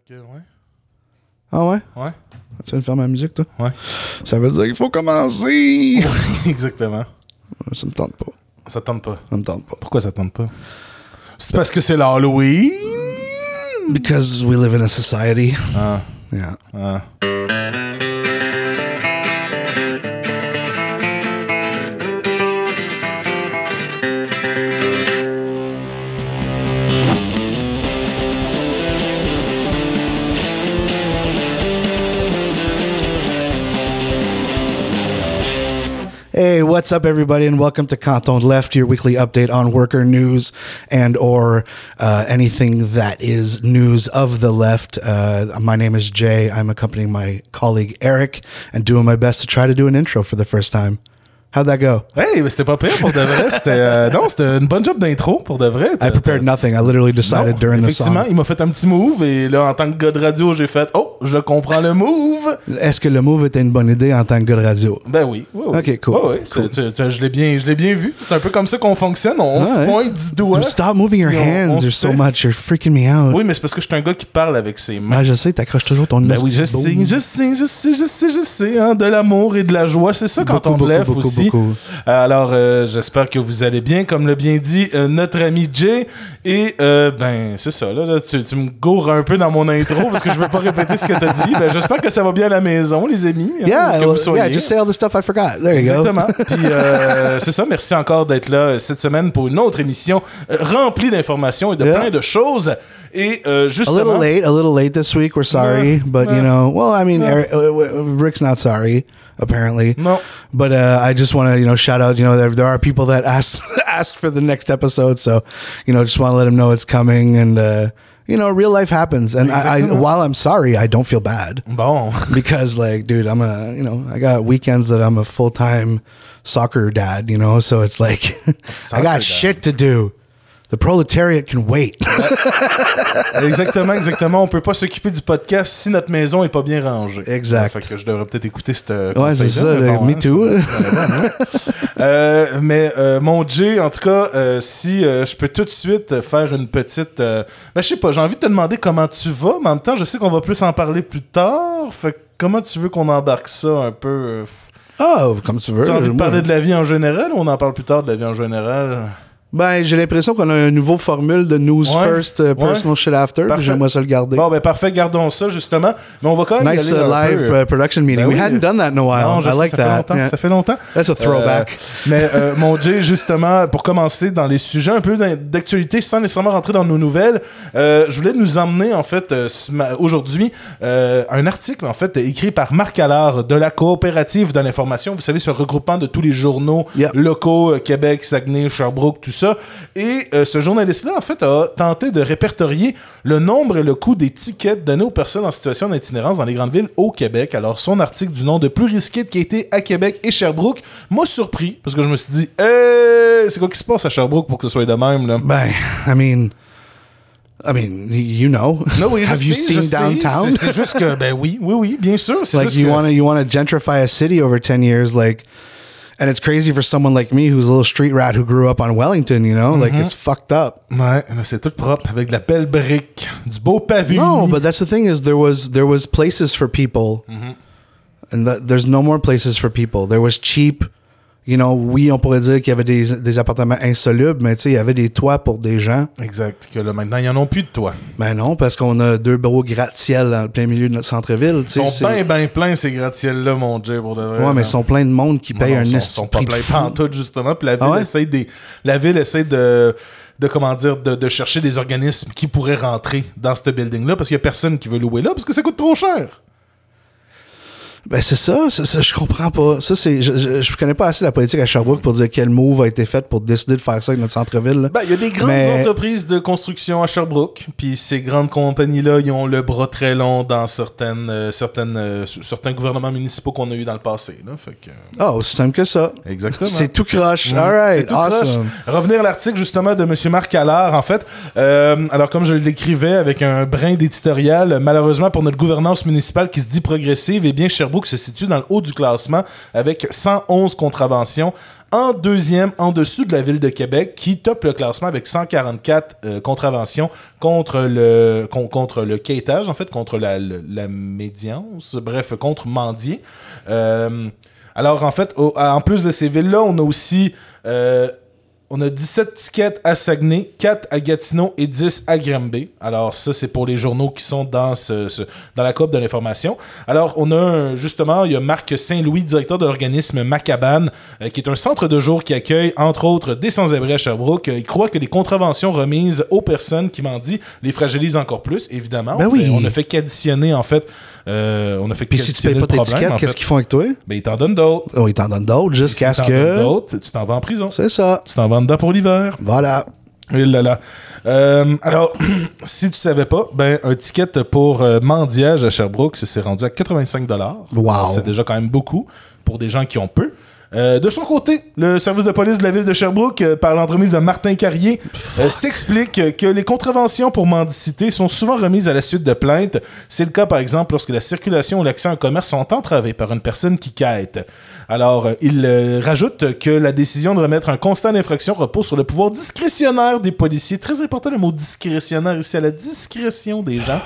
Ok, ouais. Ah ouais? Ouais. Tu viens de faire ma musique, toi? Ouais. Ça veut dire qu'il faut commencer! Exactement. Ça me tente pas. Ça te tente pas. Ça me tente pas. Pourquoi ça te tente pas? C'est parce que c'est l'Halloween? Because we live in a society. Ah, Yeah. ah. Hey, what's up, everybody, and welcome to Canton Left, your weekly update on worker news and or uh, anything that is news of the left. Uh, my name is Jay. I'm accompanying my colleague Eric and doing my best to try to do an intro for the first time. How'd that go? Hey, mais c'était pas pire pour de vrai. C'était, euh, non, c'était une bonne job d'intro pour de vrai. I prepared nothing. I literally decided Non, during the effectivement, song. il m'a fait un petit move et là, en tant que gars de radio, j'ai fait Oh, je comprends le move. Est-ce que le move était une bonne idée en tant que gars de radio? Ben oui. oui, oui. Ok, cool. C'est- tu- tu- je l'ai bien, je l'ai bien vu. C'est un peu comme ça qu'on fonctionne. On se pointe du doigt. Stop moving your on- hands. There's so much. You're freaking me out. Oui, mais c'est parce que je suis un gars qui parle avec ses mains. Ah, je sais, t'accroches toujours ton Ben oui, je sais, je sais, je sais, je sais, je sais, hein, de l'amour et de la joie, c'est ça quand Beaucoup, on beaucoup, lève beaucoup, aussi. Beaucoup. Alors, euh, j'espère que vous allez bien, comme l'a bien dit euh, notre ami Jay. Et euh, ben, c'est ça, là, là, tu, tu me gourres un peu dans mon intro parce que je veux pas répéter ce que t'as dit. Ben, j'espère que ça va bien à la maison, les amis. hein, Yeah, que vous soyez. yeah, just say all the stuff I forgot. There you Exactement. go. Puis euh, c'est ça, merci encore d'être là cette semaine pour une autre émission remplie d'informations et de Yeah. plein de choses. Et euh, A justement, little late, a little late this week. We're sorry, but you know, well, I mean, uh, uh, Rick's not sorry apparently. non. But uh, I just want to, you know, shout out. You know, there, there are people that ask ask for the next episode, so you know, just want to let them know it's coming, and uh, you know, real life happens. And I, I, while I'm sorry, I don't feel bad Bon. because, like, dude, I'm a, you know, I got weekends that I'm a full time soccer dad. You know, so it's like I got dad. shit to do. The proletariat can wait. Exactement, exactement. On peut pas s'occuper du podcast si notre maison est pas bien rangée. Exact. Fait que je devrais peut-être écouter cette. Ouais, c'est ça. le- bon, me hein, too. Euh, mais euh, mon Jay, en tout cas, euh, si euh, je peux tout de suite faire une petite. euh, ben, je sais pas, j'ai envie de te demander comment tu vas, mais en même temps, je sais qu'on va plus en parler plus tard. Fait que comment tu veux qu'on embarque ça un peu euh, Oh, comme tu veux. Tu as envie de parler de la vie en général ou on en parle plus tard de la vie en général? Ben, j'ai l'impression qu'on a une nouvelle formule de news Ouais. first, uh, personal shit after. J'aimerais ça le garder. Bon, ben parfait, gardons ça justement. Mais on va quand même. y nice aller uh, un live peu, uh, production meeting. Ben we oui. hadn't done that in a while. Non, je I sais, like ça fait that. longtemps. Yeah. Ça fait longtemps. That's a throwback. Euh, mais euh, mon Jay, justement, pour commencer dans les sujets un peu d'actualité, sans nécessairement rentrer dans nos nouvelles, euh, je voulais nous emmener en fait euh, aujourd'hui euh, un article en fait écrit par Marc Allard de la coopérative de l'information. Vous savez, ce regroupement de tous les journaux Yep. locaux, euh, Québec, Saguenay, Sherbrooke, tout ça. Et euh, ce journaliste-là, en fait, a tenté de répertorier le nombre et le coût des tickets donnés aux personnes en situation d'itinérance dans les grandes villes au Québec. Alors, son article du nom de Plus risqué qui a été à Québec et Sherbrooke m'a surpris parce que je me suis dit, hey, c'est quoi qui se passe à Sherbrooke pour que ce soit de même, là? Ben, I mean, I mean, you know. Oui, Have you sais, seen downtown? C'est- juste que, ben oui, oui, oui, bien sûr. C'est like juste you que- want to gentrify a city over 10 years like and it's crazy for someone like me who's a little street rat who grew up on Wellington, you know? Like Mm-hmm. it's fucked up. Ouais, c'est tout propre avec de la belle brique, du beau pavé. No, but that's the thing is there was there was places for people, and th- there's no more places for people. There was cheap, you know. Oui, on pourrait dire qu'il y avait des, des appartements insolubles, mais tu sais, il y avait des toits pour des gens. Exact. Que là, maintenant, ils en ont plus de toi. Ben non, parce qu'on a deux beaux gratte-ciel dans le plein milieu de notre centre-ville. Ils sont bien, bien pleins, ces gratte-ciels-là, mon Jay, pour de vrai. Ouais, mais là. ils sont pleins de monde qui paye un ils sont, pas pleins pantoute, justement. Puis la ville Ah ouais? essaie des, la ville essaie de, de comment dire, de, de chercher des organismes qui pourraient rentrer dans ce building-là parce qu'il y a personne qui veut louer là parce que ça coûte trop cher. Ben c'est ça, ça, je comprends pas. Ça c'est, je, je, je connais pas assez la politique à Sherbrooke pour dire quel move a été fait pour décider de faire ça avec notre centre-ville. là. Ben, il y a des grandes Mais- entreprises de construction à Sherbrooke, puis ces grandes compagnies-là, ils ont le bras très long dans certaines, euh, certaines, euh, certains gouvernements municipaux qu'on a eu dans le passé. Là. Fait que, Oh, aussi simple que ça. exactement. C'est tout croche. Mm. All right, croche. awesome. Revenir à l'article justement de M. Marc Allard, en fait. Euh, alors, comme je l'écrivais avec un brin d'éditorial, malheureusement pour notre gouvernance municipale qui se dit progressive, eh bien, Sherbrooke Sherbrooke se situe dans le haut du classement avec 111 contraventions. En deuxième, en dessous de la ville de Québec, qui top le classement avec 144 euh, contraventions contre le, con- contre le quêtage, en fait, contre la, la médiance, bref, contre mendier. Euh, alors, en fait, en plus de ces villes-là, on a aussi euh, on a 17 tickets à Saguenay, 4 à Gatineau et 10 à Granby. Alors ça, c'est pour les journaux qui sont dans, ce, ce- dans la coop de l'information. Alors, on a un- justement, il y a Marc Saint-Louis, directeur de l'organisme Macabane, euh, qui est un centre de jour qui accueille, entre autres, des sans-abri à Sherbrooke. Euh, Il croit que les contraventions remises aux personnes qui mendient les fragilisent encore plus, évidemment. Ben on, oui. fait- on a fait qu'additionner, en fait, euh, on a fait Puis si tu payes pas tes tickets, qu'est-ce qu'ils font avec toi? Ben, ils t'en donnent d'autres. Oh, ils t'en donnent d'autres jusqu'à Si ce que. tu t'en vas en prison. C'est ça. Tu t'en vas pour l'hiver. Voilà. Et là là. Euh, alors, si tu savais pas, ben un ticket pour euh, mendiage à Sherbrooke, ça s'est rendu à 85 dollars. Wow. C'est déjà quand même beaucoup pour des gens qui ont peu. Euh, de son côté, le service de police de la ville de Sherbrooke, euh, par l'entremise de Martin Carrier, euh, s'explique que les contraventions pour mendicité sont souvent remises à la suite de plaintes. C'est le cas, par exemple, lorsque la circulation ou l'accès à un commerce sont entravés par une personne qui quête. Alors, euh, il euh, rajoute que la décision de remettre un constat d'infraction repose sur le pouvoir discrétionnaire des policiers. Très important le mot discrétionnaire ici, à la discrétion des gens.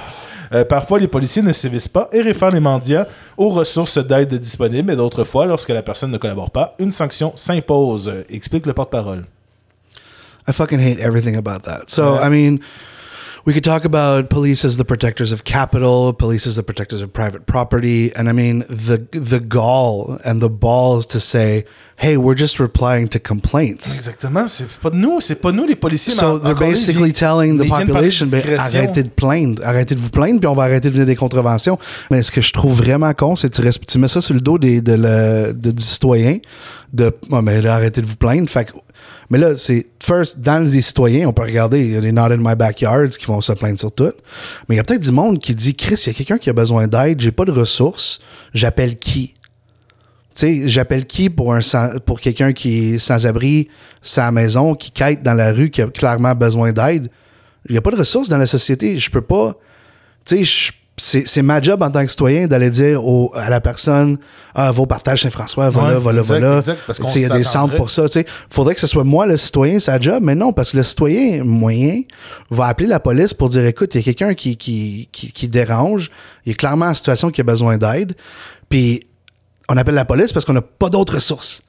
Euh, parfois, les policiers ne sévissent pas et réfèrent les mendiants aux ressources d'aide disponibles, mais d'autres fois, lorsque la personne ne collabore pas, une sanction s'impose, explique le porte-parole. I fucking hate everything about that. So, Yeah. I mean, we could talk about police as the protectors of capital, police as the protectors of private property, and I mean the the gall and the balls to say, "Hey, we're just replying to complaints." Exactement, c'est pas nous, c'est pas nous les policiers. So they're basically telling the population, ben, arrêtez de plaindre, arrêtez de vous plaindre, puis on va arrêter de donner des contraventions. Mais ce que je trouve vraiment con, c'est que tu, tu mets ça sur le dos des, de le- de- du citoyen, de, ouais, mais là, arrêtez de vous plaindre. Fait que- mais là, c'est, first, dans les citoyens, on peut regarder, il y a les Not in My Backyards qui vont se plaindre sur tout. Mais il y a peut-être du monde qui dit, Chris, il y a quelqu'un qui a besoin d'aide, j'ai pas de ressources, j'appelle qui? Tu sais, j'appelle qui pour un sans- pour quelqu'un qui est sans-abri, sa maison, qui quête dans la rue, qui a clairement besoin d'aide? Il n'y a pas de ressources dans la société. Je peux pas. Tu sais, je- c'est c'est ma job en tant que citoyen d'aller dire au- à la personne Ah, va au partage Saint-François, va Ouais, là, va là, va exact, là. exact, parce Tu Il y a des centres pour ça. Il faudrait que ce soit moi le citoyen, sa job, mais non, parce que le citoyen moyen va appeler la police pour dire écoute, il y a quelqu'un qui, qui, qui, qui dérange, il est clairement en situation qui a besoin d'aide. Puis on appelle la police parce qu'on n'a pas d'autres ressources.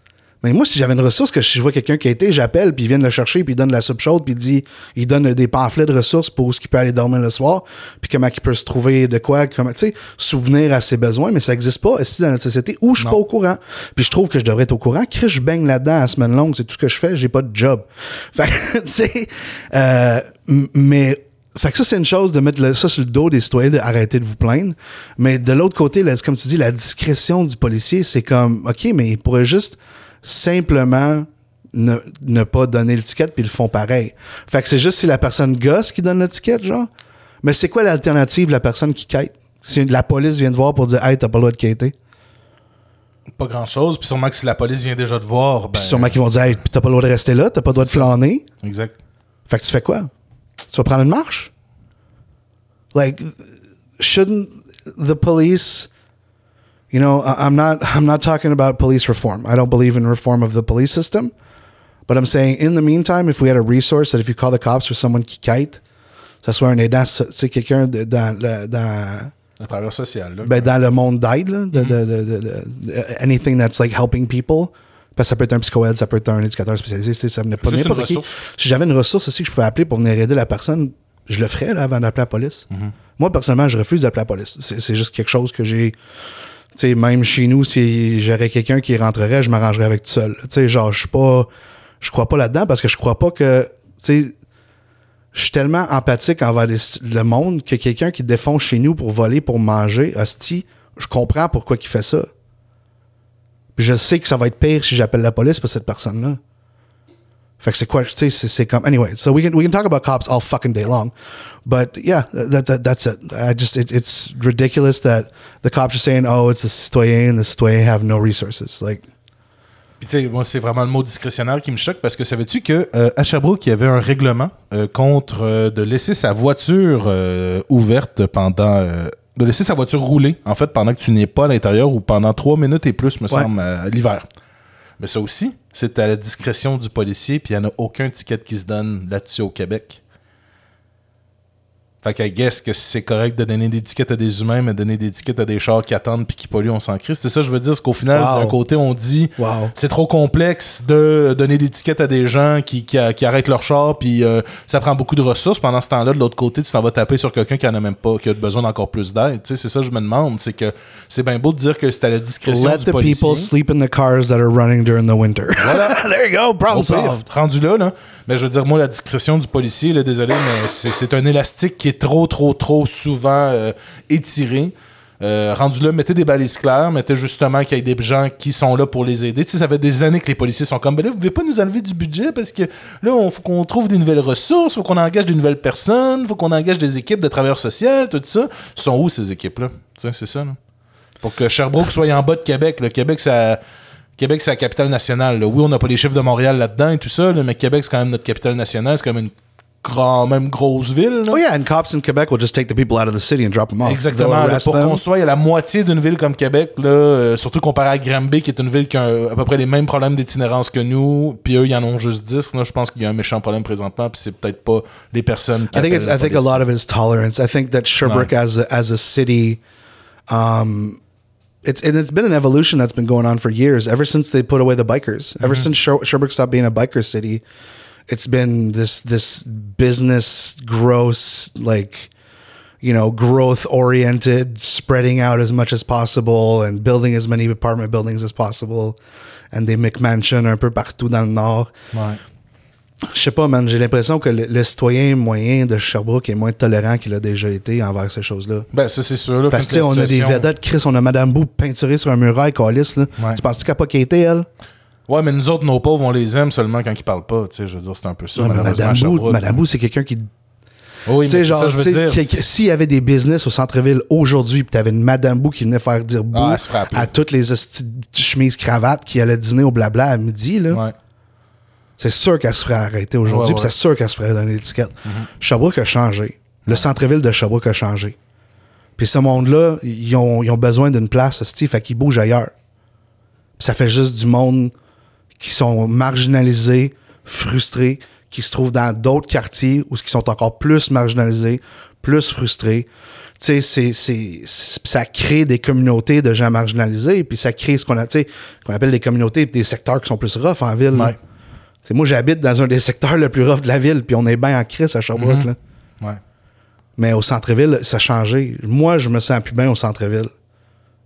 Mais moi, si j'avais une ressource, que je vois quelqu'un qui a été, j'appelle, puis il vient de le chercher, puis il donne de la soupe chaude, puis il dit, il donne des pamphlets de ressources pour où ce qu'il peut aller dormir le soir, puis comment il peut se trouver de quoi, comment, tu sais, souvenir à ses besoins, mais ça n'existe pas ici dans notre société où je suis pas au courant. Puis je trouve que je devrais être au courant. Chris, je baigne là-dedans à semaine longue, c'est tout ce que je fais, j'ai pas de job. Fait que, tu sais, euh, mais fait que ça, c'est une chose de mettre le- ça sur le dos des citoyens, d'arrêter de vous plaindre. Mais de l'autre côté, là, comme tu dis, la discrétion du policier, c'est comme, OK, mais il pourrait juste simplement ne, ne pas donner l'étiquette, puis ils le font pareil. Fait que c'est juste si la personne gosse qui donne l'étiquette, genre. Mais c'est quoi l'alternative, la personne qui quête? Si la police vient te voir pour dire, hey, t'as pas le droit de quêter. Pas grand chose, puis sûrement que si la police vient déjà te voir, ben. Puis sûrement qu'ils vont dire, hey, t'as pas le droit de rester là, t'as pas le droit de flâner. Exact. Fait que tu fais quoi? Tu vas prendre une marche? Like, shouldn't the police, you know, I'm not, I'm not talking about police reform. I don't believe in reform of the police system. But I'm saying, in the meantime, if we had a resource that if you call the cops for someone qui kite, ça soit un aidant, sais, quelqu'un dans, le- dans, Un travailleur social, là. ben, dans le monde d'aide, là, de, de- de- de- de- anything that's like helping people. Parce que ça peut être un psychoaide, ça peut être un éducateur spécialisé, ça venait pas Juste n'importe qui. ressource. Si j'avais une ressource aussi que je pouvais appeler pour venir aider la personne, je le ferais là, avant d'appeler la police. Moi, personnellement, je refuse d'appeler la police. C'est c'est juste quelque chose que j'ai. Sais, même chez nous, si j'aurais quelqu'un qui rentrerait, je m'arrangerais avec tout seul. Tu sais, genre, je suis pas. Je crois pas là-dedans parce que je crois pas que. Tu sais, je suis tellement empathique envers le monde que quelqu'un qui défonce chez nous pour voler, pour manger, hostie, je comprends pourquoi il fait ça. Puis je sais que ça va être pire si j'appelle la police pour cette personne-là. Fait que c'est quoi, tu sais, c'est comme. Anyway, so we can, we can talk about cops all fucking day long. But yeah, that, that, that's it. I just, it, it's ridiculous that the cops are saying, oh, it's the citoyen, the citoyen have no resources. Like, Puis tu sais, moi, c'est vraiment le mot discrétionnaire qui me choque parce que savais-tu que euh, à Sherbrooke, il y avait un règlement euh, contre euh, de laisser sa voiture euh, ouverte pendant euh, de laisser sa voiture rouler, en fait, pendant que tu n'es pas à l'intérieur ou pendant trois minutes et plus, me Ouais. semble, l'hiver. Mais ça aussi, c'est à la discrétion du policier, puis il n'y en a aucun ticket qui se donne là-dessus au Québec. Fait qu'à guess que c'est correct de donner des tickets à des humains, mais donner des tickets à des chars qui attendent puis qui polluent, on s'en crisse. C'est ça, je veux dire, c'est qu'au final, Wow. d'un côté, on dit Wow. c'est trop complexe de donner des tickets à des gens qui, qui, qui arrêtent leur char, puis euh, ça prend beaucoup de ressources. Pendant ce temps-là, de l'autre côté, tu t'en vas taper sur quelqu'un qui en a même pas, qui a besoin d'encore plus d'aide. C'est ça que je me demande. C'est que c'est bien beau de dire que c'est à la discrétion Let du the policier. people sleep in the cars that are running during the winter. Voilà. There you go, problem solved. rendu là, là. Mais je veux dire, moi, la discrétion du policier, là, désolé, mais c'est un élastique qui est trop, trop, trop souvent euh, étiré. Euh, rendu là, mettez des balises claires, mettez justement qu'il y ait des gens qui sont là pour les aider. Tu sais, ça fait des années que les policiers sont comme, ben là, vous pouvez pas nous enlever du budget parce que là, faut qu'on trouve des nouvelles ressources, faut qu'on engage des nouvelles personnes, faut qu'on engage des équipes de travailleurs sociaux, tout ça. Sont où ces équipes-là? Tu c'est ça, là. Pour que Sherbrooke soit en bas de Québec. Le Québec, ça. Québec, c'est la capitale nationale. là. Oui, on n'a pas les chiffres de Montréal là-dedans et tout ça, là, mais Québec, c'est quand même notre capitale nationale. C'est quand même une grand, même grosse ville. là. Oh yeah, and cops in Quebec will just take the people out of the city and drop them off. Exactement. Là, pour qu'on soit à la moitié d'une ville comme Québec, là, euh, surtout comparé à Granby, qui est une ville qui a à peu près les mêmes problèmes d'itinérance que nous, puis eux, ils en ont juste 10. Là, je pense qu'il y a un méchant problème présentement, puis c'est peut-être pas les personnes qui I think it's. I think a lot of it is tolerance. I think that Sherbrooke as a, as a city, um, it's and it's been an evolution that's been going on for years. Ever since they put away the bikers, ever mm-hmm. since Sher- Sherbrooke stopped being a biker city, it's been this this business gross like you know growth oriented, spreading out as much as possible and building as many apartment buildings as possible, and des McMansion un peu partout dans le nord. Ouais. Je sais pas, man. J'ai l'impression que le, le citoyen moyen de Sherbrooke est moins tolérant qu'il a déjà été envers ces choses-là. Ben, ça, c'est sûr. Là, Parce que, on a des vedettes, Chris, on a Madame Bou peinturée sur un muraille, calice, là. Ouais. Tu penses-tu qu'elle a pas quitté, elle? Ouais, mais nous autres, nos pauvres, on les aime seulement quand ils parlent pas. Tu sais, je veux dire, c'est un peu ça. Ouais, Madame Bou. Madame Bou, c'est quelqu'un qui. Oui, Tu sais, mais genre, ça, je veux dire. s'il y avait des business au centre-ville aujourd'hui, puis t'avais une Madame Bou qui venait faire dire Bou Ah, appeler. à toutes les chemises cravates qui allaient dîner au blabla à midi, là. Ouais. C'est sûr qu'elle se ferait arrêter aujourd'hui, Ouais, c'est sûr qu'elle se ferait donner l'étiquette. Sherbrooke a changé. Le centre-ville de Sherbrooke a changé. Puis ce monde-là, ils ont, ils ont besoin d'une place, Steve, fait qu'ils bougent ailleurs. Puis ça fait juste du monde qui sont marginalisés, frustrés, qui se trouvent dans d'autres quartiers où qui sont encore plus marginalisés, plus frustrés. Tu sais, c'est, ça crée des communautés de gens marginalisés, puis ça crée ce qu'on, qu'on appelle des communautés, des secteurs qui sont plus rough en ville. Ouais. C'est moi, j'habite dans un des secteurs le plus rough de la ville, puis on est bien en crise à Sherbrooke. Mhm. là. Ouais. Mais au centre-ville, ça a changé. Moi, je me sens plus bien au centre-ville.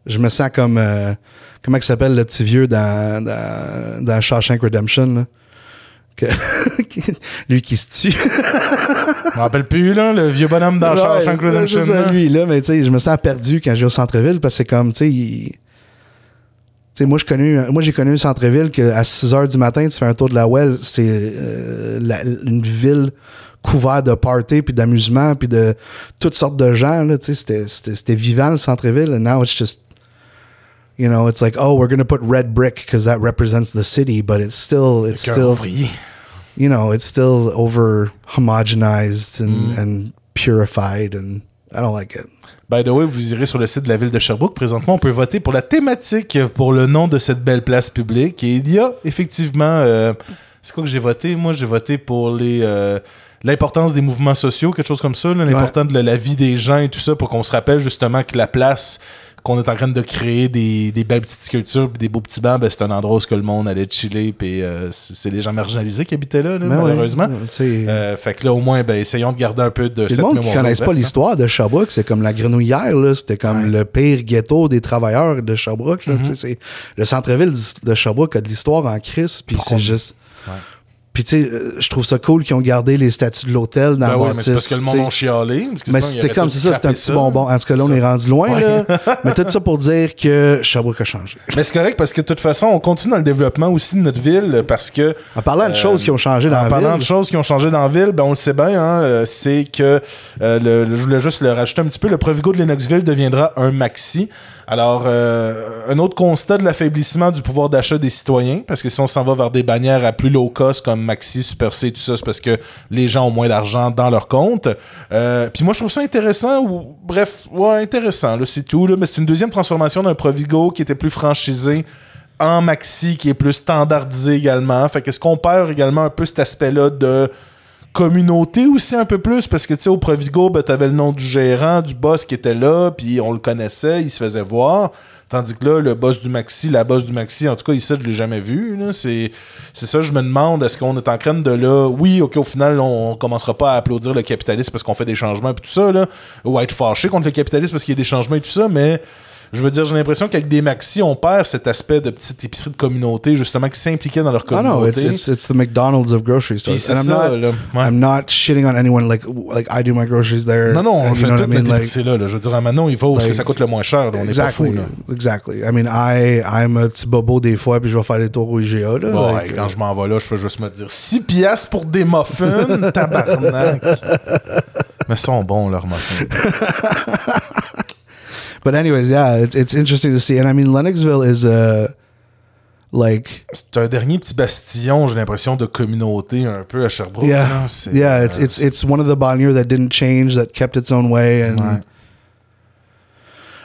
Je me sens comme. euh, comment il s'appelle le petit vieux dans, dans, dans Shawshank Redemption? là? Lui qui se tue. Je me rappelle plus, là, le vieux bonhomme dans Ouais, Shawshank Redemption. C'est lui, là. Mais tu sais, je me sens perdu quand je vais au centre-ville parce que c'est comme, tu sais, il- sais, moi, j'ai connu le centre-ville qu'à 6 h du matin, tu fais un tour de la well, c'est euh, une ville couverte de parties, puis d'amusement, puis de toutes sortes de gens, là, tu sais, c'était- vivant, le centre-ville, and now it's just, you know, it's like, oh, we're going to put red brick because that represents the city, but it's still, it's still, ouvrier. you know, it's still over homogenized and, Mm. and purified, and I don't like it. By the way, vous irez sur le site de la ville de Sherbrooke. Présentement, on peut voter pour la thématique pour le nom de cette belle place publique. Et il y a effectivement. euh, c'est quoi que j'ai voté? Moi, j'ai voté pour les. euh, L'importance des mouvements sociaux, quelque chose comme ça, l'importance de la vie des gens et tout ça, pour qu'on se rappelle justement que la place qu'on est en train de créer des, des belles petites sculptures puis des beaux petits bancs, ben, c'est un endroit où ce que le monde allait chiller puis euh, c'est les gens marginalisés qui habitaient là, ouais, malheureusement. sais, Euh, fait que là, au moins, ben, essayons de garder un peu de le cette monde qui connaissent pas hein. l'histoire de Sherbrooke, c'est comme la grenouillère. C'était comme Ouais. le pire ghetto des travailleurs de Sherbrooke, là. C'est- Le centre-ville de Sherbrooke a de l'histoire en crise, puis c'est juste. Ouais. Puis tu sais, euh, je trouve ça cool qu'ils ont gardé les statuts de l'hôtel dans Ben mais c'est parce que le monde ont chialé. Mais c'était comme ça, c'est un petit bonbon. En tout cas, là, on est rendu loin, Ouais. là. Mais tout ça pour dire que Sherbrooke a changé. Mais c'est correct parce que de toute façon, on continue dans le développement aussi de notre ville parce que. En parlant de Euh, choses qui ont changé dans en la parlant ville. de choses qui ont changé dans la ville, ben on le sait bien, hein, euh, c'est que euh, le, le- je voulais juste le rajouter un petit peu. Le Provigo de Lennoxville deviendra un maxi. Alors, euh, un autre constat de l'affaiblissement du pouvoir d'achat des citoyens, parce que si on s'en va vers des bannières à plus low cost comme Maxi, Super C, tout ça, c'est parce que les gens ont moins d'argent dans leur compte. Euh, puis moi, je trouve ça intéressant. Ou, bref, ouais, intéressant, là, c'est tout. Là, mais c'est une deuxième transformation d'un Provigo qui était plus franchisé en Maxi, qui est plus standardisé également. Fait que ce qu'on perd également un peu cet aspect-là de communauté aussi un peu plus parce que tu sais au Provigo ben, t'avais le nom du gérant du boss qui était là puis on le connaissait il se faisait voir. Tandis que là le boss du maxi la boss du maxi en tout cas ici je l'ai jamais vu c'est c'est ça je me demande est-ce qu'on est en train de là? Oui ok au final on commencera pas à applaudir le capitalisme parce qu'on fait des changements et tout ça là ou à être fâché contre le capitalisme parce qu'il y a des changements et tout ça mais je veux dire, j'ai l'impression qu'avec des maxi, on perd cet aspect de petite épicerie de communauté, justement, qui s'impliquait dans leur know communauté. it's, it's it's the McDonald's of grocery stores, and I'm ça, not là. Ouais. I'm not shitting on anyone like like I do my groceries there. Non, non, on fait you know tout what I mean, like là, là. Je veux dire, à Manon, il où est-ce que ça coûte le moins cher. là. On n'est pas fou, exactly, là. exactly. I mean, I I'm a petit bobo des fois, puis je vais faire des tours au IGA là. Bon, like, quand je m'en vais là, je fais juste me dire 6 piastres pour des muffins, tabarnak. Mais sont bons, leurs muffins. But anyways, yeah, it's it's interesting to see, and I mean, Lennoxville is a like C'est un dernier petit bastion, j'ai l'impression, de communauté un peu à Sherbrooke. yeah. C'est, yeah, euh, it's it's it's one of the banlieues that didn't change, that kept its own way, and Ouais.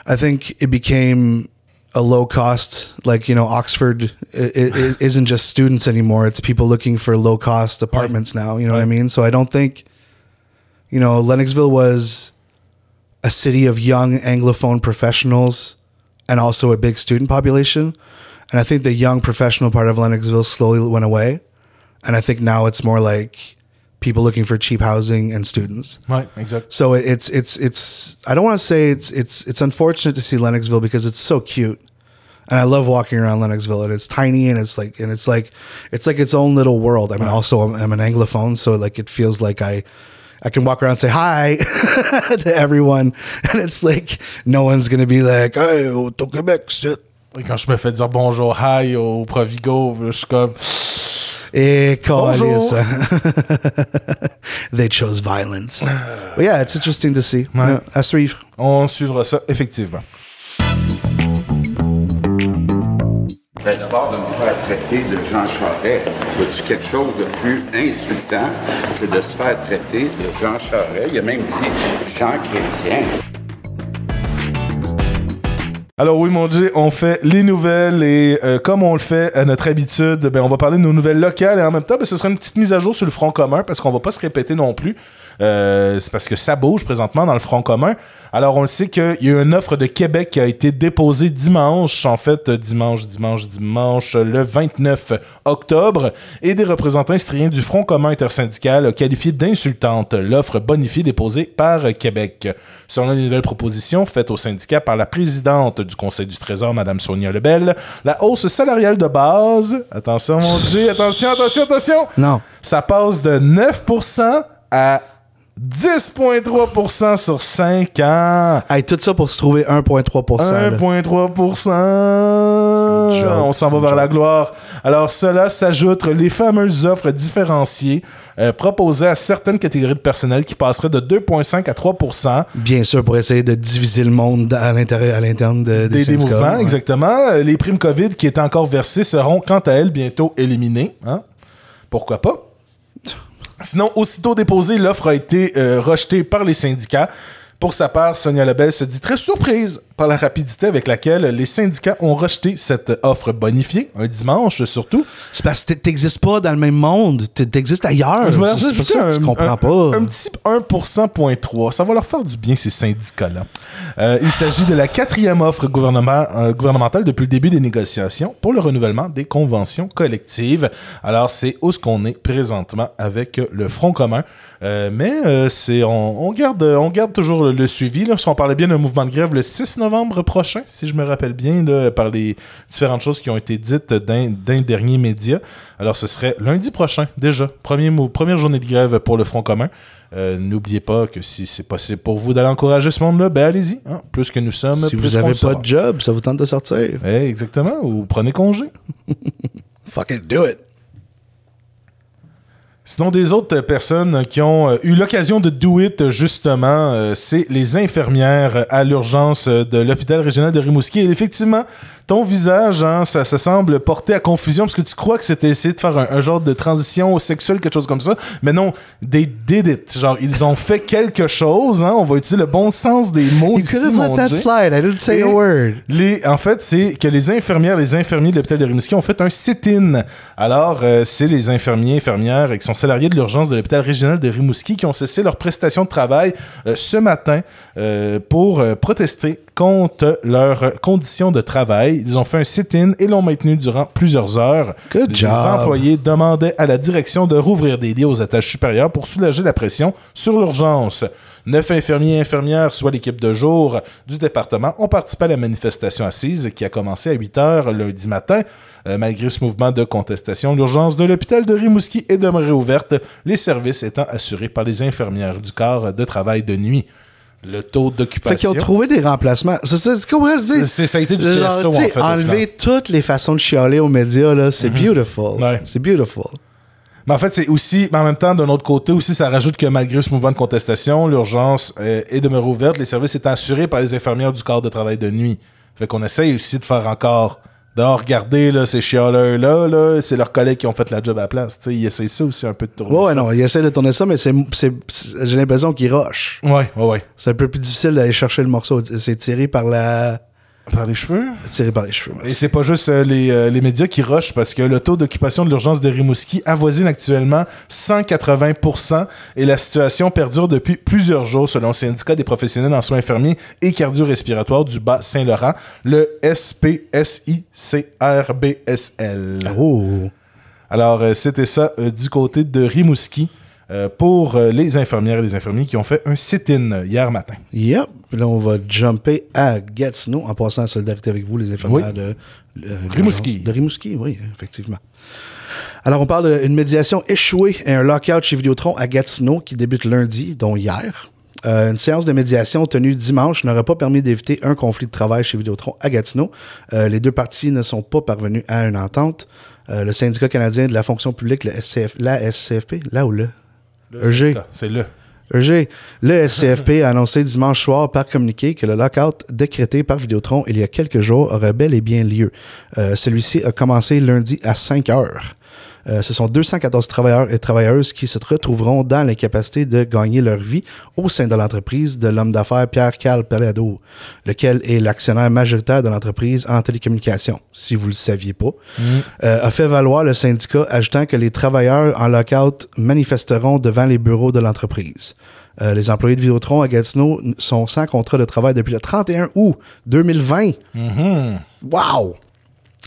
I think it became a low cost, like you know, Oxford isn't just students anymore; it's people looking for low cost apartments now. You know what I mean? So I don't think, you know, Lennoxville was a city of young anglophone professionals and also a big student population. And I think the young professional part of Lennoxville slowly went away. And I think now it's more like people looking for cheap housing and students. Right, exactly. So it's it's it's I don't want to say it's it's it's unfortunate to see Lennoxville because it's so cute. And I love walking around Lennoxville and it's tiny and it's like and it's like it's like its own little world. I mean also I'm, I'm an anglophone so like it feels like I I can walk around and say hi to everyone and it's like no one's going to be like hey au Québec c'est Et quand je me fais dire bonjour, hi au Provigo, je suis comme. Câlisse. they chose violence. But yeah, it's interesting to see. Ouais. À suivre. On suivra ça, effectivement. Ben, D'abord, de me faire traiter de Jean Charest. Vois-tu quelque chose de plus insultant que de se faire traiter de Jean Charest? Il a même dit Jean Chrétien. Alors oui, mon Dieu, on fait les nouvelles et euh, comme on le fait à notre habitude, ben, on va parler de nos nouvelles locales et en même temps, ben, ce sera une petite mise à jour sur le front commun parce qu'on va pas se répéter non plus. Euh, c'est parce que ça bouge présentement dans le front commun. Alors on le sait qu'il y a une offre de Québec qui a été déposée dimanche, en fait euh, dimanche, dimanche, dimanche, le 29 octobre, et des représentants estriens du Front commun intersyndical ont qualifié d'insultante l'offre bonifiée déposée par Québec. Selon les nouvelles propositions faites au syndicat par la présidente du Conseil du Trésor, Mme Sonia Lebel, la hausse salariale de base, attention mon Dieu, attention, attention, attention, Non. ça passe de 9% à 10,3% sur 5 ans. Hey, tout ça pour se trouver 1,3%. là. 1,3%. C'est une joke, On s'en va vers la gloire. Alors, cela s'ajoute les fameuses offres différenciées euh, proposées à certaines catégories de personnel qui passeraient de 2,5 à 3% Bien sûr, pour essayer de diviser le monde à l'intérieur, à l'interne de- des, des, des mouvements, Ouais. exactement. Euh, Les primes COVID qui étaient encore versées seront, quant à elles, bientôt éliminées. Hein? Pourquoi pas? Sinon, aussitôt déposée, l'offre a été euh, rejetée par les syndicats. Pour sa part, Sonia Lebel se dit très surprise par la rapidité avec laquelle les syndicats ont rejeté cette offre bonifiée, un dimanche surtout. C'est parce que t'existes pas dans le même monde. T'existes ailleurs. Je C'est- pas ça que tu un- comprends un- pas. Un, petit 1%.3. Ça va leur faire du bien, ces syndicats-là. Euh, il s'agit de la quatrième offre gouvernement- euh, gouvernementale depuis le début des négociations pour le renouvellement des conventions collectives. Alors, c'est où ce qu'on est présentement avec le Front commun. Euh, mais c'est on, on garde, on garde toujours le, le suivi. Là. Si on parlait bien d'un mouvement de grève le 6 novembre prochain, si je me rappelle bien, là, par les différentes choses qui ont été dites d'un dernier média. Alors, ce serait lundi prochain, déjà. Premier première journée de grève pour le Front commun. Euh, N'oubliez pas que si c'est possible pour vous d'aller encourager ce monde-là, ben allez-y. hein. Plus que nous sommes, Si plus vous qu'on avez le pas sera. de job, ça vous tente de sortir. Eh, exactement. Ou prenez congé. Fucking do it. Sinon, des autres personnes qui ont euh, eu l'occasion de do it, justement, euh, c'est les infirmières à l'urgence de l'hôpital régional de Rimouski. Et effectivement, ton visage, hein, ça, ça semble porter à confusion parce que tu crois que c'était essayer de faire un, un genre de transition sexuelle, quelque chose comme ça. Mais non, they did it. Genre, ils ont fait quelque chose. Hein, on va utiliser le bon sens des mots You ici, could have mon that slide. I didn't say Et a word. Les, en fait, c'est que les infirmières, les infirmiers de l'hôpital de Rimouski ont fait un sit-in. Alors, euh, c'est les infirmiers, infirmières qui sont salariés de l'urgence de l'hôpital régional de Rimouski qui ont cessé leur prestation de travail euh, ce matin euh, pour euh, protester contre leurs conditions de travail. Ils ont fait un sit-in et l'ont maintenu durant plusieurs heures. Good les job. employés demandaient à la direction de rouvrir des lits aux étages supérieurs pour soulager la pression sur l'urgence. Neuf infirmiers et infirmières, soit l'équipe de jour du département, ont participé à la manifestation assise qui a commencé à 8 heures lundi matin. Euh, malgré ce mouvement de contestation, l'urgence de l'hôpital de Rimouski est demeurée ouverte, les services étant assurés par les infirmières du corps de travail de nuit. Le taux Fait qu'ils d'occupation... ont trouvé des remplacements. C'est ce que je? C'est- c'est- ça a été du Genre, TSO, en fait, enlever toutes les façons de chialer aux médias, là, c'est beautiful. Ouais. C'est beautiful. Mais en fait, c'est aussi, mais en même temps, d'un autre côté, aussi, ça rajoute que malgré ce mouvement de contestation, l'urgence euh, est demeurée ouverte, les services étant assurés par les infirmières du corps de travail de nuit. Fait qu'on essaye aussi de faire encore. De regarder là, ces chialeurs-là, là, c'est leurs collègues qui ont fait la job à la place. Tu sais, ils essayent ça aussi un peu de tourner. Ouais, ça. non, il essaie de tourner ça, mais c'est, j'ai l'impression qu'il rush. Ouais, ouais, ouais. C'est un peu plus difficile d'aller chercher le morceau. C'est tiré par la. Par les cheveux? Tiré par les cheveux. Et c'est pas juste euh, les, euh, les médias qui rushent parce que le taux d'occupation de l'urgence de Rimouski avoisine actuellement 180% et la situation perdure depuis plusieurs jours selon le syndicat des professionnels en soins infirmiers et cardio-respiratoires du Bas-Saint-Laurent, le SPSICRBSL. Oh. Alors, euh, c'était ça du côté de Rimouski euh, pour euh, les infirmières et les infirmiers qui ont fait un sit-in hier matin. Yep. Puis là, on va jumper à Gatineau en passant en solidarité avec vous, les infirmières de, euh, de Rimouski. De Rimouski, oui, effectivement. Alors, on parle d'une médiation échouée et un lockout chez Vidéotron à Gatineau qui débute lundi, dont hier. Euh, une séance de médiation tenue dimanche n'aurait pas permis d'éviter un conflit de travail chez Vidéotron à Gatineau. Euh, les deux parties ne sont pas parvenues à une entente. Euh, le syndicat canadien de la fonction publique, le SCF, la SCFP, là ou là? EG. C'est le. EG, le SCFP a annoncé dimanche soir par communiqué que le lockout décrété par Vidéotron il y a quelques jours aurait bel et bien lieu. Euh, Celui-ci a commencé lundi à 5 heures. Euh, ce sont 214 travailleurs et travailleuses qui se retrouveront dans l'incapacité de gagner leur vie au sein de l'entreprise de l'homme d'affaires Pierre Cal Pelado, lequel est l'actionnaire majoritaire de l'entreprise en télécommunications, si vous ne le saviez pas, euh, a fait valoir le syndicat, ajoutant que les travailleurs en lockout manifesteront devant les bureaux de l'entreprise. Euh, les employés de Vidéotron à Gatineau sont sans contrat de travail depuis le 31 août 2020. Wow!